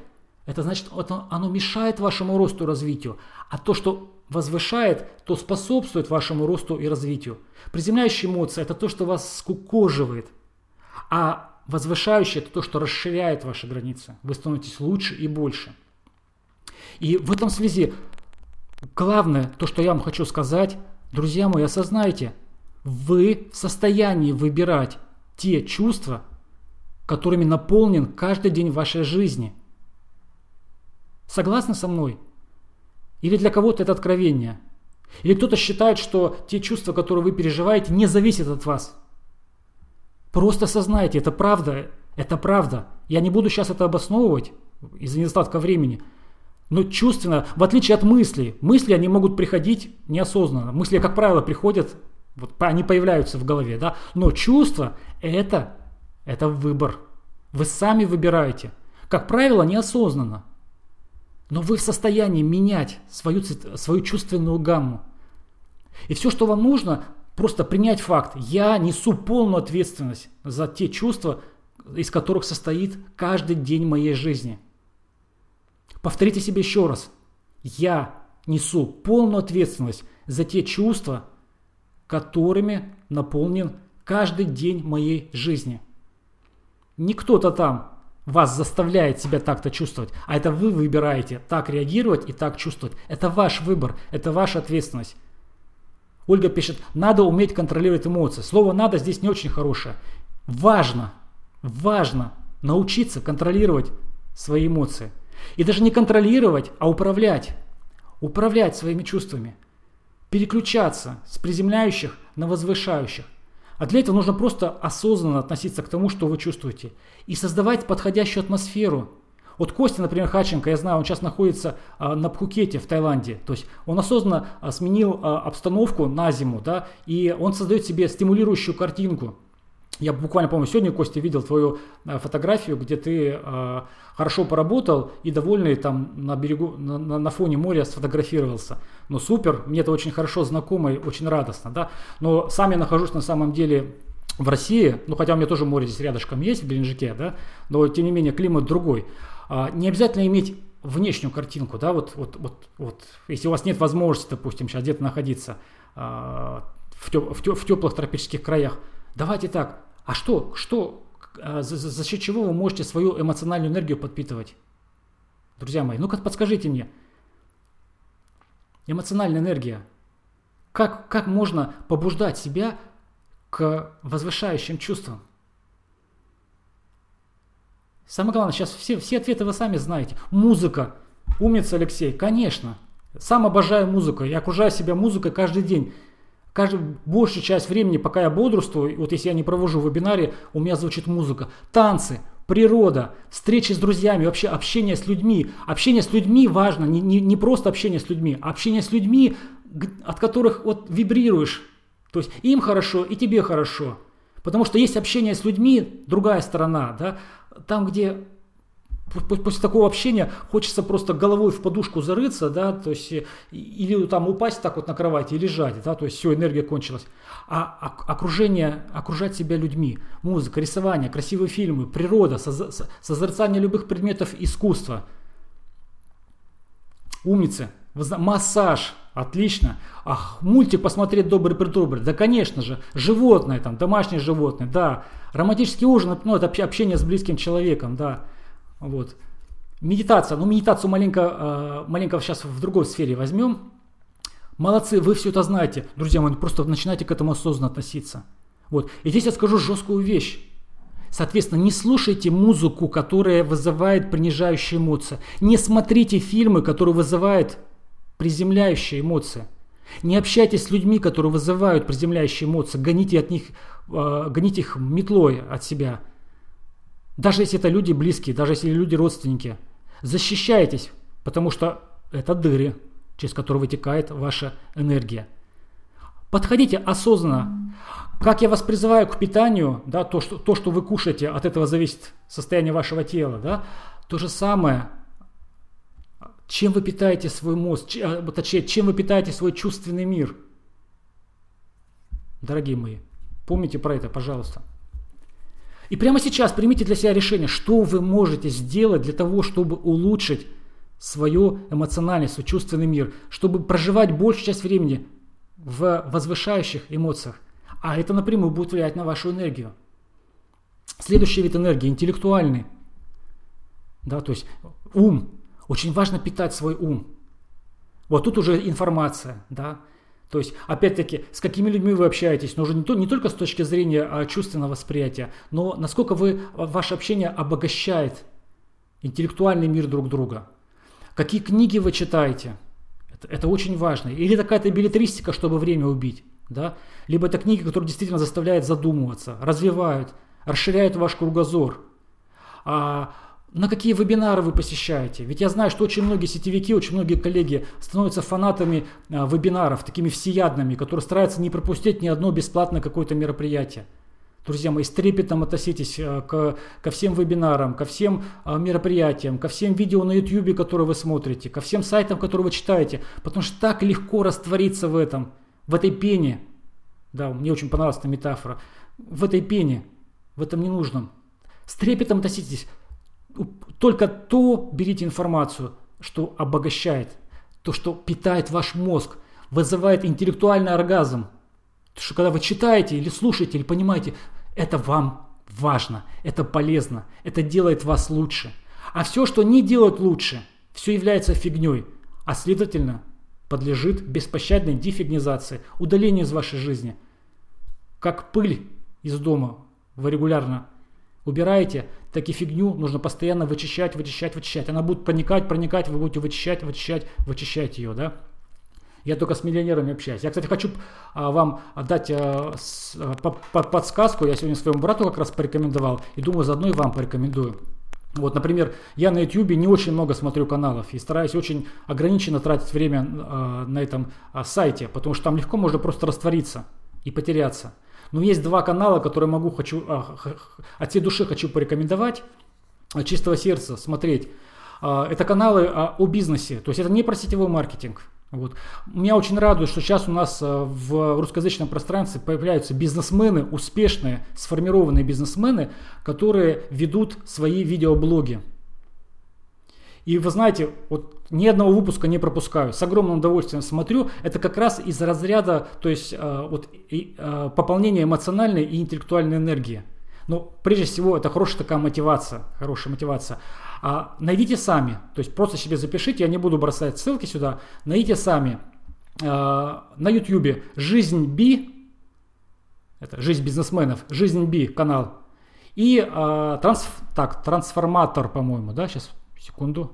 это значит, оно мешает вашему росту и развитию, а то, что возвышает, то способствует вашему росту и развитию. Приземляющие эмоции – это то, что вас скукоживает, а Возвышающее – это то, что расширяет ваши границы. Вы становитесь лучше и больше. И в этом связи главное, то, что я вам хочу сказать, друзья мои, осознайте, вы в состоянии выбирать те чувства, которыми наполнен каждый день вашей жизни. Согласны со мной? Или для кого-то это откровение? Или кто-то считает, что те чувства, которые вы переживаете, не зависят от вас – Просто осознайте, это правда, это правда. Я не буду сейчас это обосновывать из-за недостатка времени. Но чувственно, в отличие от мыслей, мысли они могут приходить неосознанно. Мысли, как правило, приходят, вот они появляются в голове, да. Но чувство это, это выбор. Вы сами выбираете. Как правило, неосознанно. Но вы в состоянии менять свою, свою чувственную гамму. И все, что вам нужно, Просто принять факт. Я несу полную ответственность за те чувства, из которых состоит каждый день моей жизни. Повторите себе еще раз. Я несу полную ответственность за те чувства, которыми наполнен каждый день моей жизни. Не кто-то там вас заставляет себя так-то чувствовать, а это вы выбираете так реагировать и так чувствовать. Это ваш выбор, это ваша ответственность. Ольга пишет, надо уметь контролировать эмоции. Слово «надо» здесь не очень хорошее. Важно, важно научиться контролировать свои эмоции. И даже не контролировать, а управлять. Управлять своими чувствами. Переключаться с приземляющих на возвышающих. А для этого нужно просто осознанно относиться к тому, что вы чувствуете. И создавать подходящую атмосферу. Вот Костя, например, Хаченко, я знаю, он сейчас находится а, на Пхукете в Таиланде. То есть он осознанно а, сменил а, обстановку на зиму, да, и он создает себе стимулирующую картинку. Я буквально, по-моему, сегодня, Костя, видел твою э, фотографию, где ты э, хорошо поработал и довольный там на берегу, на, на фоне моря сфотографировался. Ну супер, мне это очень хорошо знакомо и очень радостно, да. Но сам я нахожусь на самом деле в России, ну хотя у меня тоже море здесь рядышком есть, в Геленджике, да, но тем не менее климат другой. А, не обязательно иметь внешнюю картинку, да, вот, вот, вот, вот, если у вас нет возможности, допустим, сейчас где-то находиться а, в, теп, в, теп, в теплых тропических краях, давайте так, а что, что, а, за, за счет чего вы можете свою эмоциональную энергию подпитывать? Друзья мои, ну-ка подскажите мне. Эмоциональная энергия. Как, как можно побуждать себя к возвышающим чувствам? Самое главное, сейчас все, все ответы вы сами знаете. Музыка. Умница, Алексей. Конечно. Сам обожаю музыку. Я окружаю себя музыкой каждый день каждую, большую часть времени, пока я бодрствую, вот если я не провожу вебинаре, у меня звучит музыка. Танцы, природа, встречи с друзьями, вообще общение с людьми. Общение с людьми важно, не, не, не просто общение с людьми, а общение с людьми, от которых вот вибрируешь. То есть им хорошо, и тебе хорошо. Потому что есть общение с людьми, другая сторона, да, там, где После такого общения хочется просто головой в подушку зарыться, да, то есть или там упасть так вот на кровати и лежать, да, то есть все, энергия кончилась. А окружение, окружать себя людьми, музыка, рисование, красивые фильмы, природа, созерцание любых предметов искусства. Умницы, массаж, отлично. Ах, мультик посмотреть добрый-придобрый, да, конечно же, животное там, домашнее животное, да. Романтический ужин, ну, это общение с близким человеком, да. Вот. Медитация. Ну, медитацию маленько, э, маленько сейчас в другой сфере возьмем. Молодцы, вы все это знаете. Друзья мои, просто начинайте к этому осознанно относиться. Вот. И здесь я скажу жесткую вещь. Соответственно, не слушайте музыку, которая вызывает принижающие эмоции. Не смотрите фильмы, которые вызывают приземляющие эмоции. Не общайтесь с людьми, которые вызывают приземляющие эмоции. Гоните, от них, э, гоните их метлой от себя. Даже если это люди близкие, даже если люди родственники. Защищайтесь, потому что это дыры, через которые вытекает ваша энергия. Подходите осознанно. Как я вас призываю к питанию, да, то, что, то, что вы кушаете, от этого зависит состояние вашего тела. Да, то же самое, чем вы питаете свой мозг, а, точнее, чем вы питаете свой чувственный мир. Дорогие мои, помните про это, пожалуйста. И прямо сейчас примите для себя решение, что вы можете сделать для того, чтобы улучшить свое эмоциональный, свой чувственный мир, чтобы проживать большую часть времени в возвышающих эмоциях. А это напрямую будет влиять на вашу энергию. Следующий вид энергии – интеллектуальный. Да, то есть ум. Очень важно питать свой ум. Вот тут уже информация, да, то есть, опять-таки, с какими людьми вы общаетесь, но уже не, то, не только с точки зрения а, чувственного восприятия, но насколько вы, ваше общение обогащает интеллектуальный мир друг друга. Какие книги вы читаете, это, это очень важно. Или какая-то билетристика, чтобы время убить. Да? Либо это книги, которые действительно заставляют задумываться, развивают, расширяют ваш кругозор. А, на какие вебинары вы посещаете? Ведь я знаю, что очень многие сетевики, очень многие коллеги становятся фанатами а, вебинаров, такими всеядными, которые стараются не пропустить ни одно бесплатное какое-то мероприятие. Друзья мои, с трепетом относитесь к, ко всем вебинарам, ко всем а, мероприятиям, ко всем видео на YouTube, которые вы смотрите, ко всем сайтам, которые вы читаете, потому что так легко раствориться в этом, в этой пене. Да, мне очень понравилась эта метафора. В этой пене, в этом ненужном. С трепетом относитесь только то берите информацию, что обогащает, то, что питает ваш мозг, вызывает интеллектуальный оргазм. То, что когда вы читаете или слушаете, или понимаете, это вам важно, это полезно, это делает вас лучше. А все, что не делает лучше, все является фигней, а следовательно подлежит беспощадной дефигнизации, удалению из вашей жизни. Как пыль из дома вы регулярно убираете, так и фигню нужно постоянно вычищать, вычищать, вычищать. Она будет проникать, проникать, вы будете вычищать, вычищать, вычищать ее, да? Я только с миллионерами общаюсь. Я, кстати, хочу а, вам дать а, с, а, по, по, подсказку. Я сегодня своему брату как раз порекомендовал. И думаю, заодно и вам порекомендую. Вот, например, я на YouTube не очень много смотрю каналов и стараюсь очень ограниченно тратить время э, на этом э, сайте, потому что там легко можно просто раствориться и потеряться. Но есть два канала, которые могу, хочу, э, от всей души хочу порекомендовать, от чистого сердца смотреть. Э, это каналы э, о бизнесе, то есть это не про сетевой маркетинг. Вот. Меня очень радует, что сейчас у нас э, в русскоязычном пространстве появляются бизнесмены, успешные, сформированные бизнесмены, которые ведут свои видеоблоги. И вы знаете, вот ни одного выпуска не пропускаю, с огромным удовольствием смотрю. Это как раз из разряда, то есть э, вот, э, пополнения эмоциональной и интеллектуальной энергии. Но прежде всего это хорошая такая мотивация, хорошая мотивация. А найдите сами, то есть просто себе запишите, я не буду бросать ссылки сюда, найдите сами а, на YouTube «Жизнь Би», это «Жизнь бизнесменов», «Жизнь Би» канал, и а, транс, так, «Трансформатор», по-моему, да, сейчас, секунду.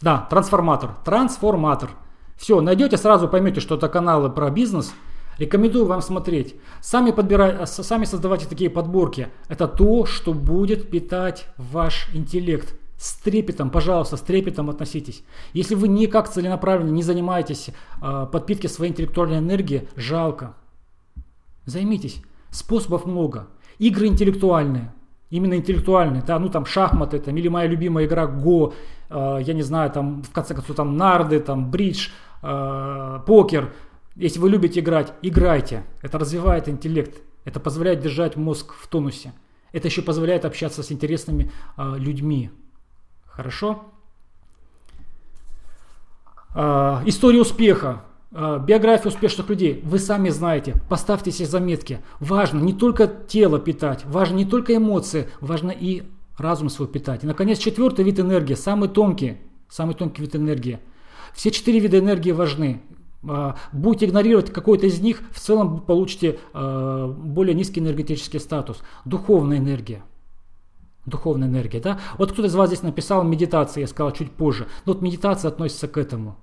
Да, «Трансформатор», «Трансформатор». Все, найдете, сразу поймете, что это каналы про бизнес – Рекомендую вам смотреть. Сами, подбирать, сами создавайте такие подборки. Это то, что будет питать ваш интеллект. С трепетом, пожалуйста, с трепетом относитесь. Если вы никак целенаправленно не занимаетесь э, подпиткой своей интеллектуальной энергии, жалко. Займитесь. Способов много. Игры интеллектуальные. Именно интеллектуальные, да, ну там шахматы, там, или моя любимая игра Го, э, я не знаю, там в конце концов там нарды, там бридж, э, покер, если вы любите играть, играйте. Это развивает интеллект. Это позволяет держать мозг в тонусе. Это еще позволяет общаться с интересными э, людьми. Хорошо? Э, история успеха. Э, биография успешных людей. Вы сами знаете. Поставьте себе заметки. Важно не только тело питать. Важно не только эмоции. Важно и разум свой питать. И, наконец, четвертый вид энергии. Самый тонкий. Самый тонкий вид энергии. Все четыре вида энергии важны. А, будете игнорировать какой-то из них, в целом получите а, более низкий энергетический статус. Духовная энергия. Духовная энергия, да? Вот кто-то из вас здесь написал медитация, я сказал чуть позже. Но вот медитация относится к этому.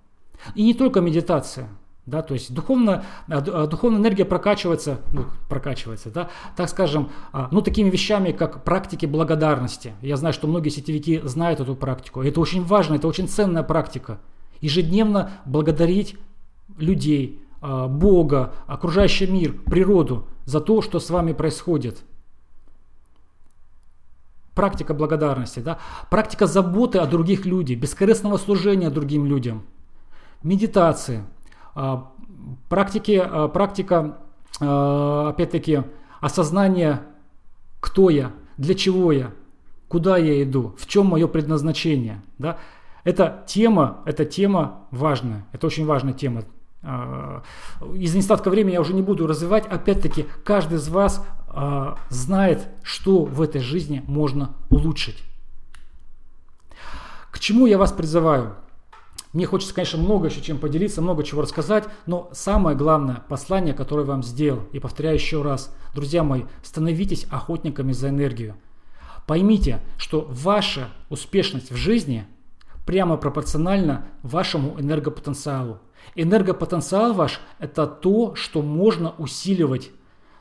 И не только медитация. Да, то есть духовно, а, духовная энергия прокачивается, ну, прокачивается, да, так скажем, ну, такими вещами, как практики благодарности. Я знаю, что многие сетевики знают эту практику. Это очень важно, это очень ценная практика. Ежедневно благодарить людей, а, Бога, окружающий мир, природу за то, что с вами происходит. Практика благодарности, да? практика заботы о других людях, бескорыстного служения другим людям, медитации, а, практики, а, практика, опять-таки, осознания, кто я, для чего я, куда я иду, в чем мое предназначение. Да? Эта тема, эта тема важная, это очень важная тема а, из-за недостатка времени я уже не буду развивать. Опять-таки, каждый из вас а, знает, что в этой жизни можно улучшить. К чему я вас призываю? Мне хочется, конечно, много еще чем поделиться, много чего рассказать, но самое главное послание, которое вам сделал, и повторяю еще раз, друзья мои, становитесь охотниками за энергию. Поймите, что ваша успешность в жизни прямо пропорциональна вашему энергопотенциалу. Энергопотенциал ваш – это то, что можно усиливать.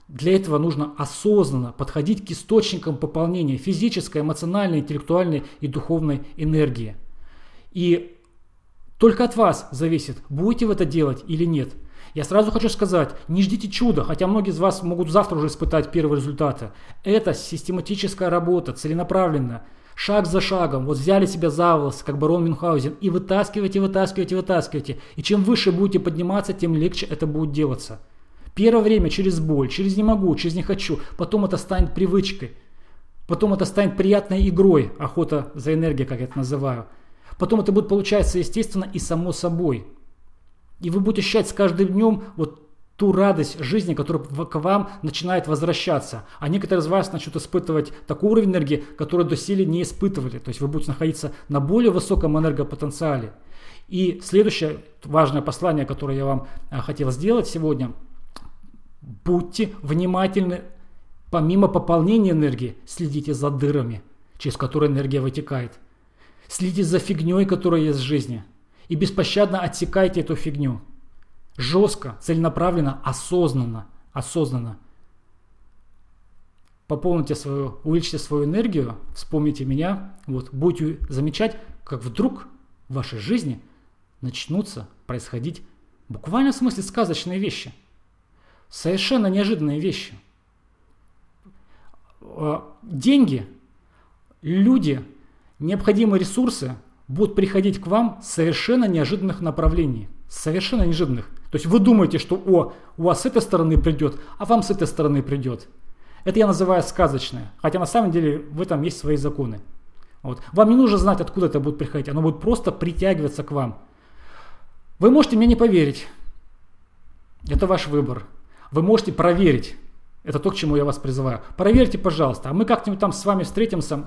Для этого нужно осознанно подходить к источникам пополнения физической, эмоциональной, интеллектуальной и духовной энергии. И только от вас зависит, будете вы это делать или нет. Я сразу хочу сказать, не ждите чуда, хотя многие из вас могут завтра уже испытать первые результаты. Это систематическая работа, целенаправленная шаг за шагом, вот взяли себя за волосы, как барон Мюнхгаузен, и вытаскивайте, вытаскивайте, вытаскивайте. И чем выше будете подниматься, тем легче это будет делаться. Первое время через боль, через не могу, через не хочу, потом это станет привычкой. Потом это станет приятной игрой, охота за энергией, как я это называю. Потом это будет получаться естественно и само собой. И вы будете ощущать с каждым днем вот ту радость жизни, которая к вам начинает возвращаться. А некоторые из вас начнут испытывать такой уровень энергии, который доселе не испытывали. То есть вы будете находиться на более высоком энергопотенциале. И следующее важное послание, которое я вам а, хотел сделать сегодня. Будьте внимательны, помимо пополнения энергии, следите за дырами, через которые энергия вытекает. Следите за фигней, которая есть в жизни. И беспощадно отсекайте эту фигню. Жестко, целенаправленно, осознанно. Осознанно. Пополните свою, увеличьте свою энергию, вспомните меня, вот, будете замечать, как вдруг в вашей жизни начнутся происходить буквально в смысле сказочные вещи. Совершенно неожиданные вещи. А, деньги, люди, необходимые ресурсы будут приходить к вам с совершенно неожиданных направлений. Совершенно неожиданных. То есть вы думаете, что о, у вас с этой стороны придет, а вам с этой стороны придет. Это я называю сказочное. Хотя на самом деле в этом есть свои законы. Вот. Вам не нужно знать, откуда это будет приходить. Оно будет просто притягиваться к вам. Вы можете мне не поверить. Это ваш выбор. Вы можете проверить. Это то, к чему я вас призываю. Проверьте, пожалуйста. А мы как-нибудь там с вами встретимся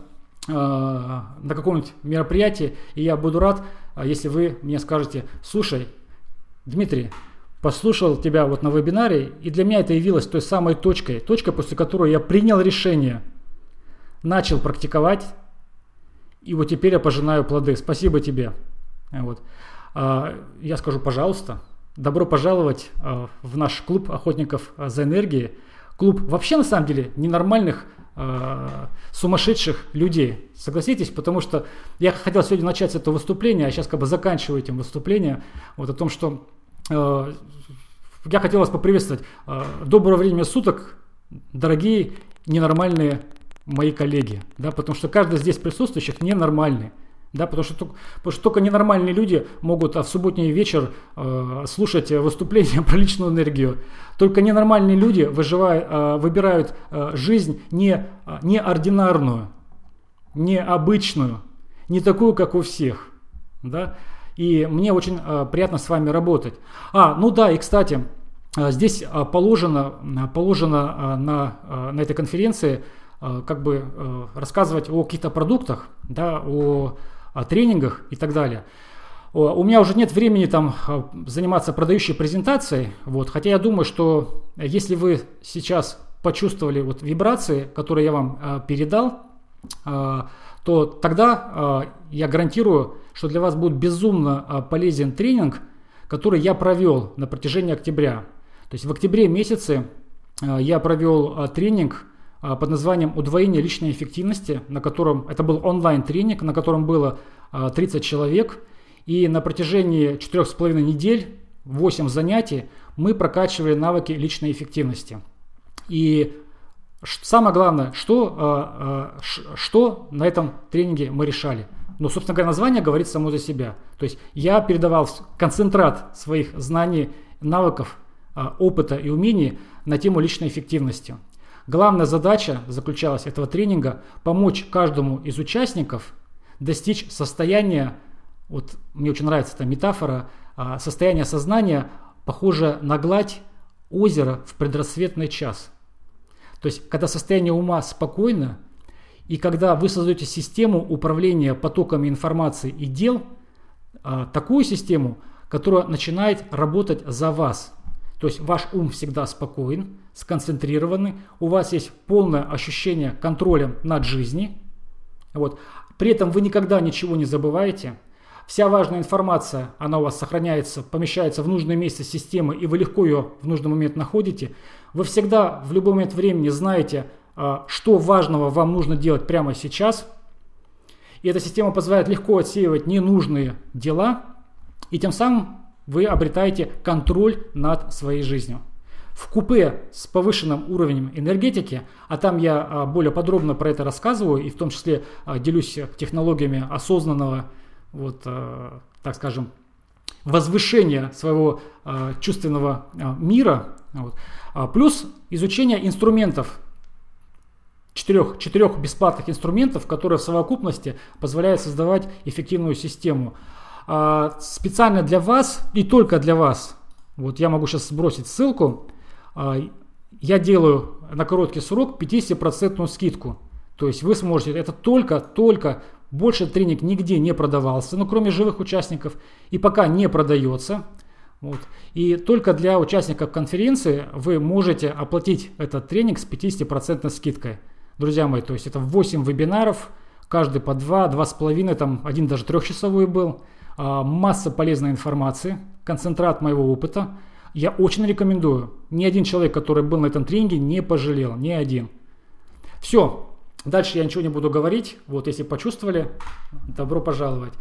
на каком-нибудь мероприятии, и я буду рад, э, если вы мне скажете, слушай, Дмитрий, послушал тебя вот на вебинаре, и для меня это явилось той самой точкой, точкой, после которой я принял решение, начал практиковать, и вот теперь я пожинаю плоды. Спасибо тебе. Вот. А, я скажу, пожалуйста, добро пожаловать в наш клуб охотников за энергией. Клуб вообще на самом деле ненормальных, а, сумасшедших людей. Согласитесь, потому что я хотел сегодня начать с этого выступления, а сейчас как бы заканчиваю этим выступление. Вот о том, что я хотел вас поприветствовать. Доброго времени суток, дорогие ненормальные мои коллеги. Да, потому что каждый здесь присутствующих ненормальный. Да, потому, что, потому что только ненормальные люди могут а в субботний вечер э, слушать выступления (laughs) про личную энергию. Только ненормальные люди выживают, э, выбирают э, жизнь не, э, неординарную, необычную, не такую, как у всех. Да? И мне очень приятно с вами работать. А, ну да, и кстати, здесь положено, положено на, на этой конференции как бы рассказывать о каких-то продуктах, да, о тренингах и так далее. У меня уже нет времени там а, заниматься продающей презентацией, вот, хотя я думаю, что если вы сейчас почувствовали вот вибрации, которые я вам э, передал, э, то тогда э, я гарантирую, что для вас будет безумно э, полезен тренинг, который я провел на протяжении октября. То есть в октябре месяце э, я провел э, тренинг а, под названием «Удвоение личной эффективности», на котором это был онлайн-тренинг, на котором было 30 а, человек. И на протяжении 4,5 недель, 8 занятий, мы прокачивали навыки личной эффективности. И самое главное, что, а, что на этом тренинге мы решали. Ну, собственно говоря, название говорит само за себя. То есть я передавал концентрат своих знаний, навыков, опыта и умений на тему личной эффективности. Главная задача заключалась этого тренинга – помочь каждому из участников достичь состояния, вот мне очень нравится эта метафора, а, состояние сознания, похожее на гладь озера в предрассветный час. То есть, когда состояние ума спокойно, и когда вы создаете систему управления потоками информации и дел, а, такую систему, которая начинает работать за вас. То есть ваш ум всегда спокоен, сконцентрированы, у вас есть полное ощущение контроля над жизнью. Вот. При этом вы никогда ничего не забываете. Вся важная информация, она у вас сохраняется, помещается в нужное место системы, и вы легко ее в нужный момент находите. Вы всегда в любой момент времени знаете, а, что важного вам нужно делать прямо сейчас. И эта система позволяет легко отсеивать ненужные дела, и тем самым вы обретаете контроль над своей жизнью в купе с повышенным уровнем энергетики, а там я а, более подробно про это рассказываю и в том числе а, делюсь технологиями осознанного, вот, а, так скажем, возвышения своего чувственного мира, вот, плюс изучение инструментов четырех, четырех бесплатных инструментов, которые в совокупности позволяют создавать эффективную систему. А, специально для вас и только для вас, вот я могу сейчас сбросить ссылку, а, я делаю на короткий срок 50% скидку. То есть вы сможете, это только, только, больше тренинг нигде не продавался, ну кроме живых участников, и пока не продается. Вот. И только для участников конференции вы можете оплатить этот тренинг с 50% скидкой. Друзья мои, то есть это 8 вебинаров, каждый по 2, 2,5, там один даже трехчасовой был. А, масса полезной информации, концентрат моего опыта. Я очень рекомендую. Ни один человек, который был на этом тренинге, не пожалел. Ни один. Все. Дальше я ничего не буду говорить. Вот если почувствовали, добро пожаловать.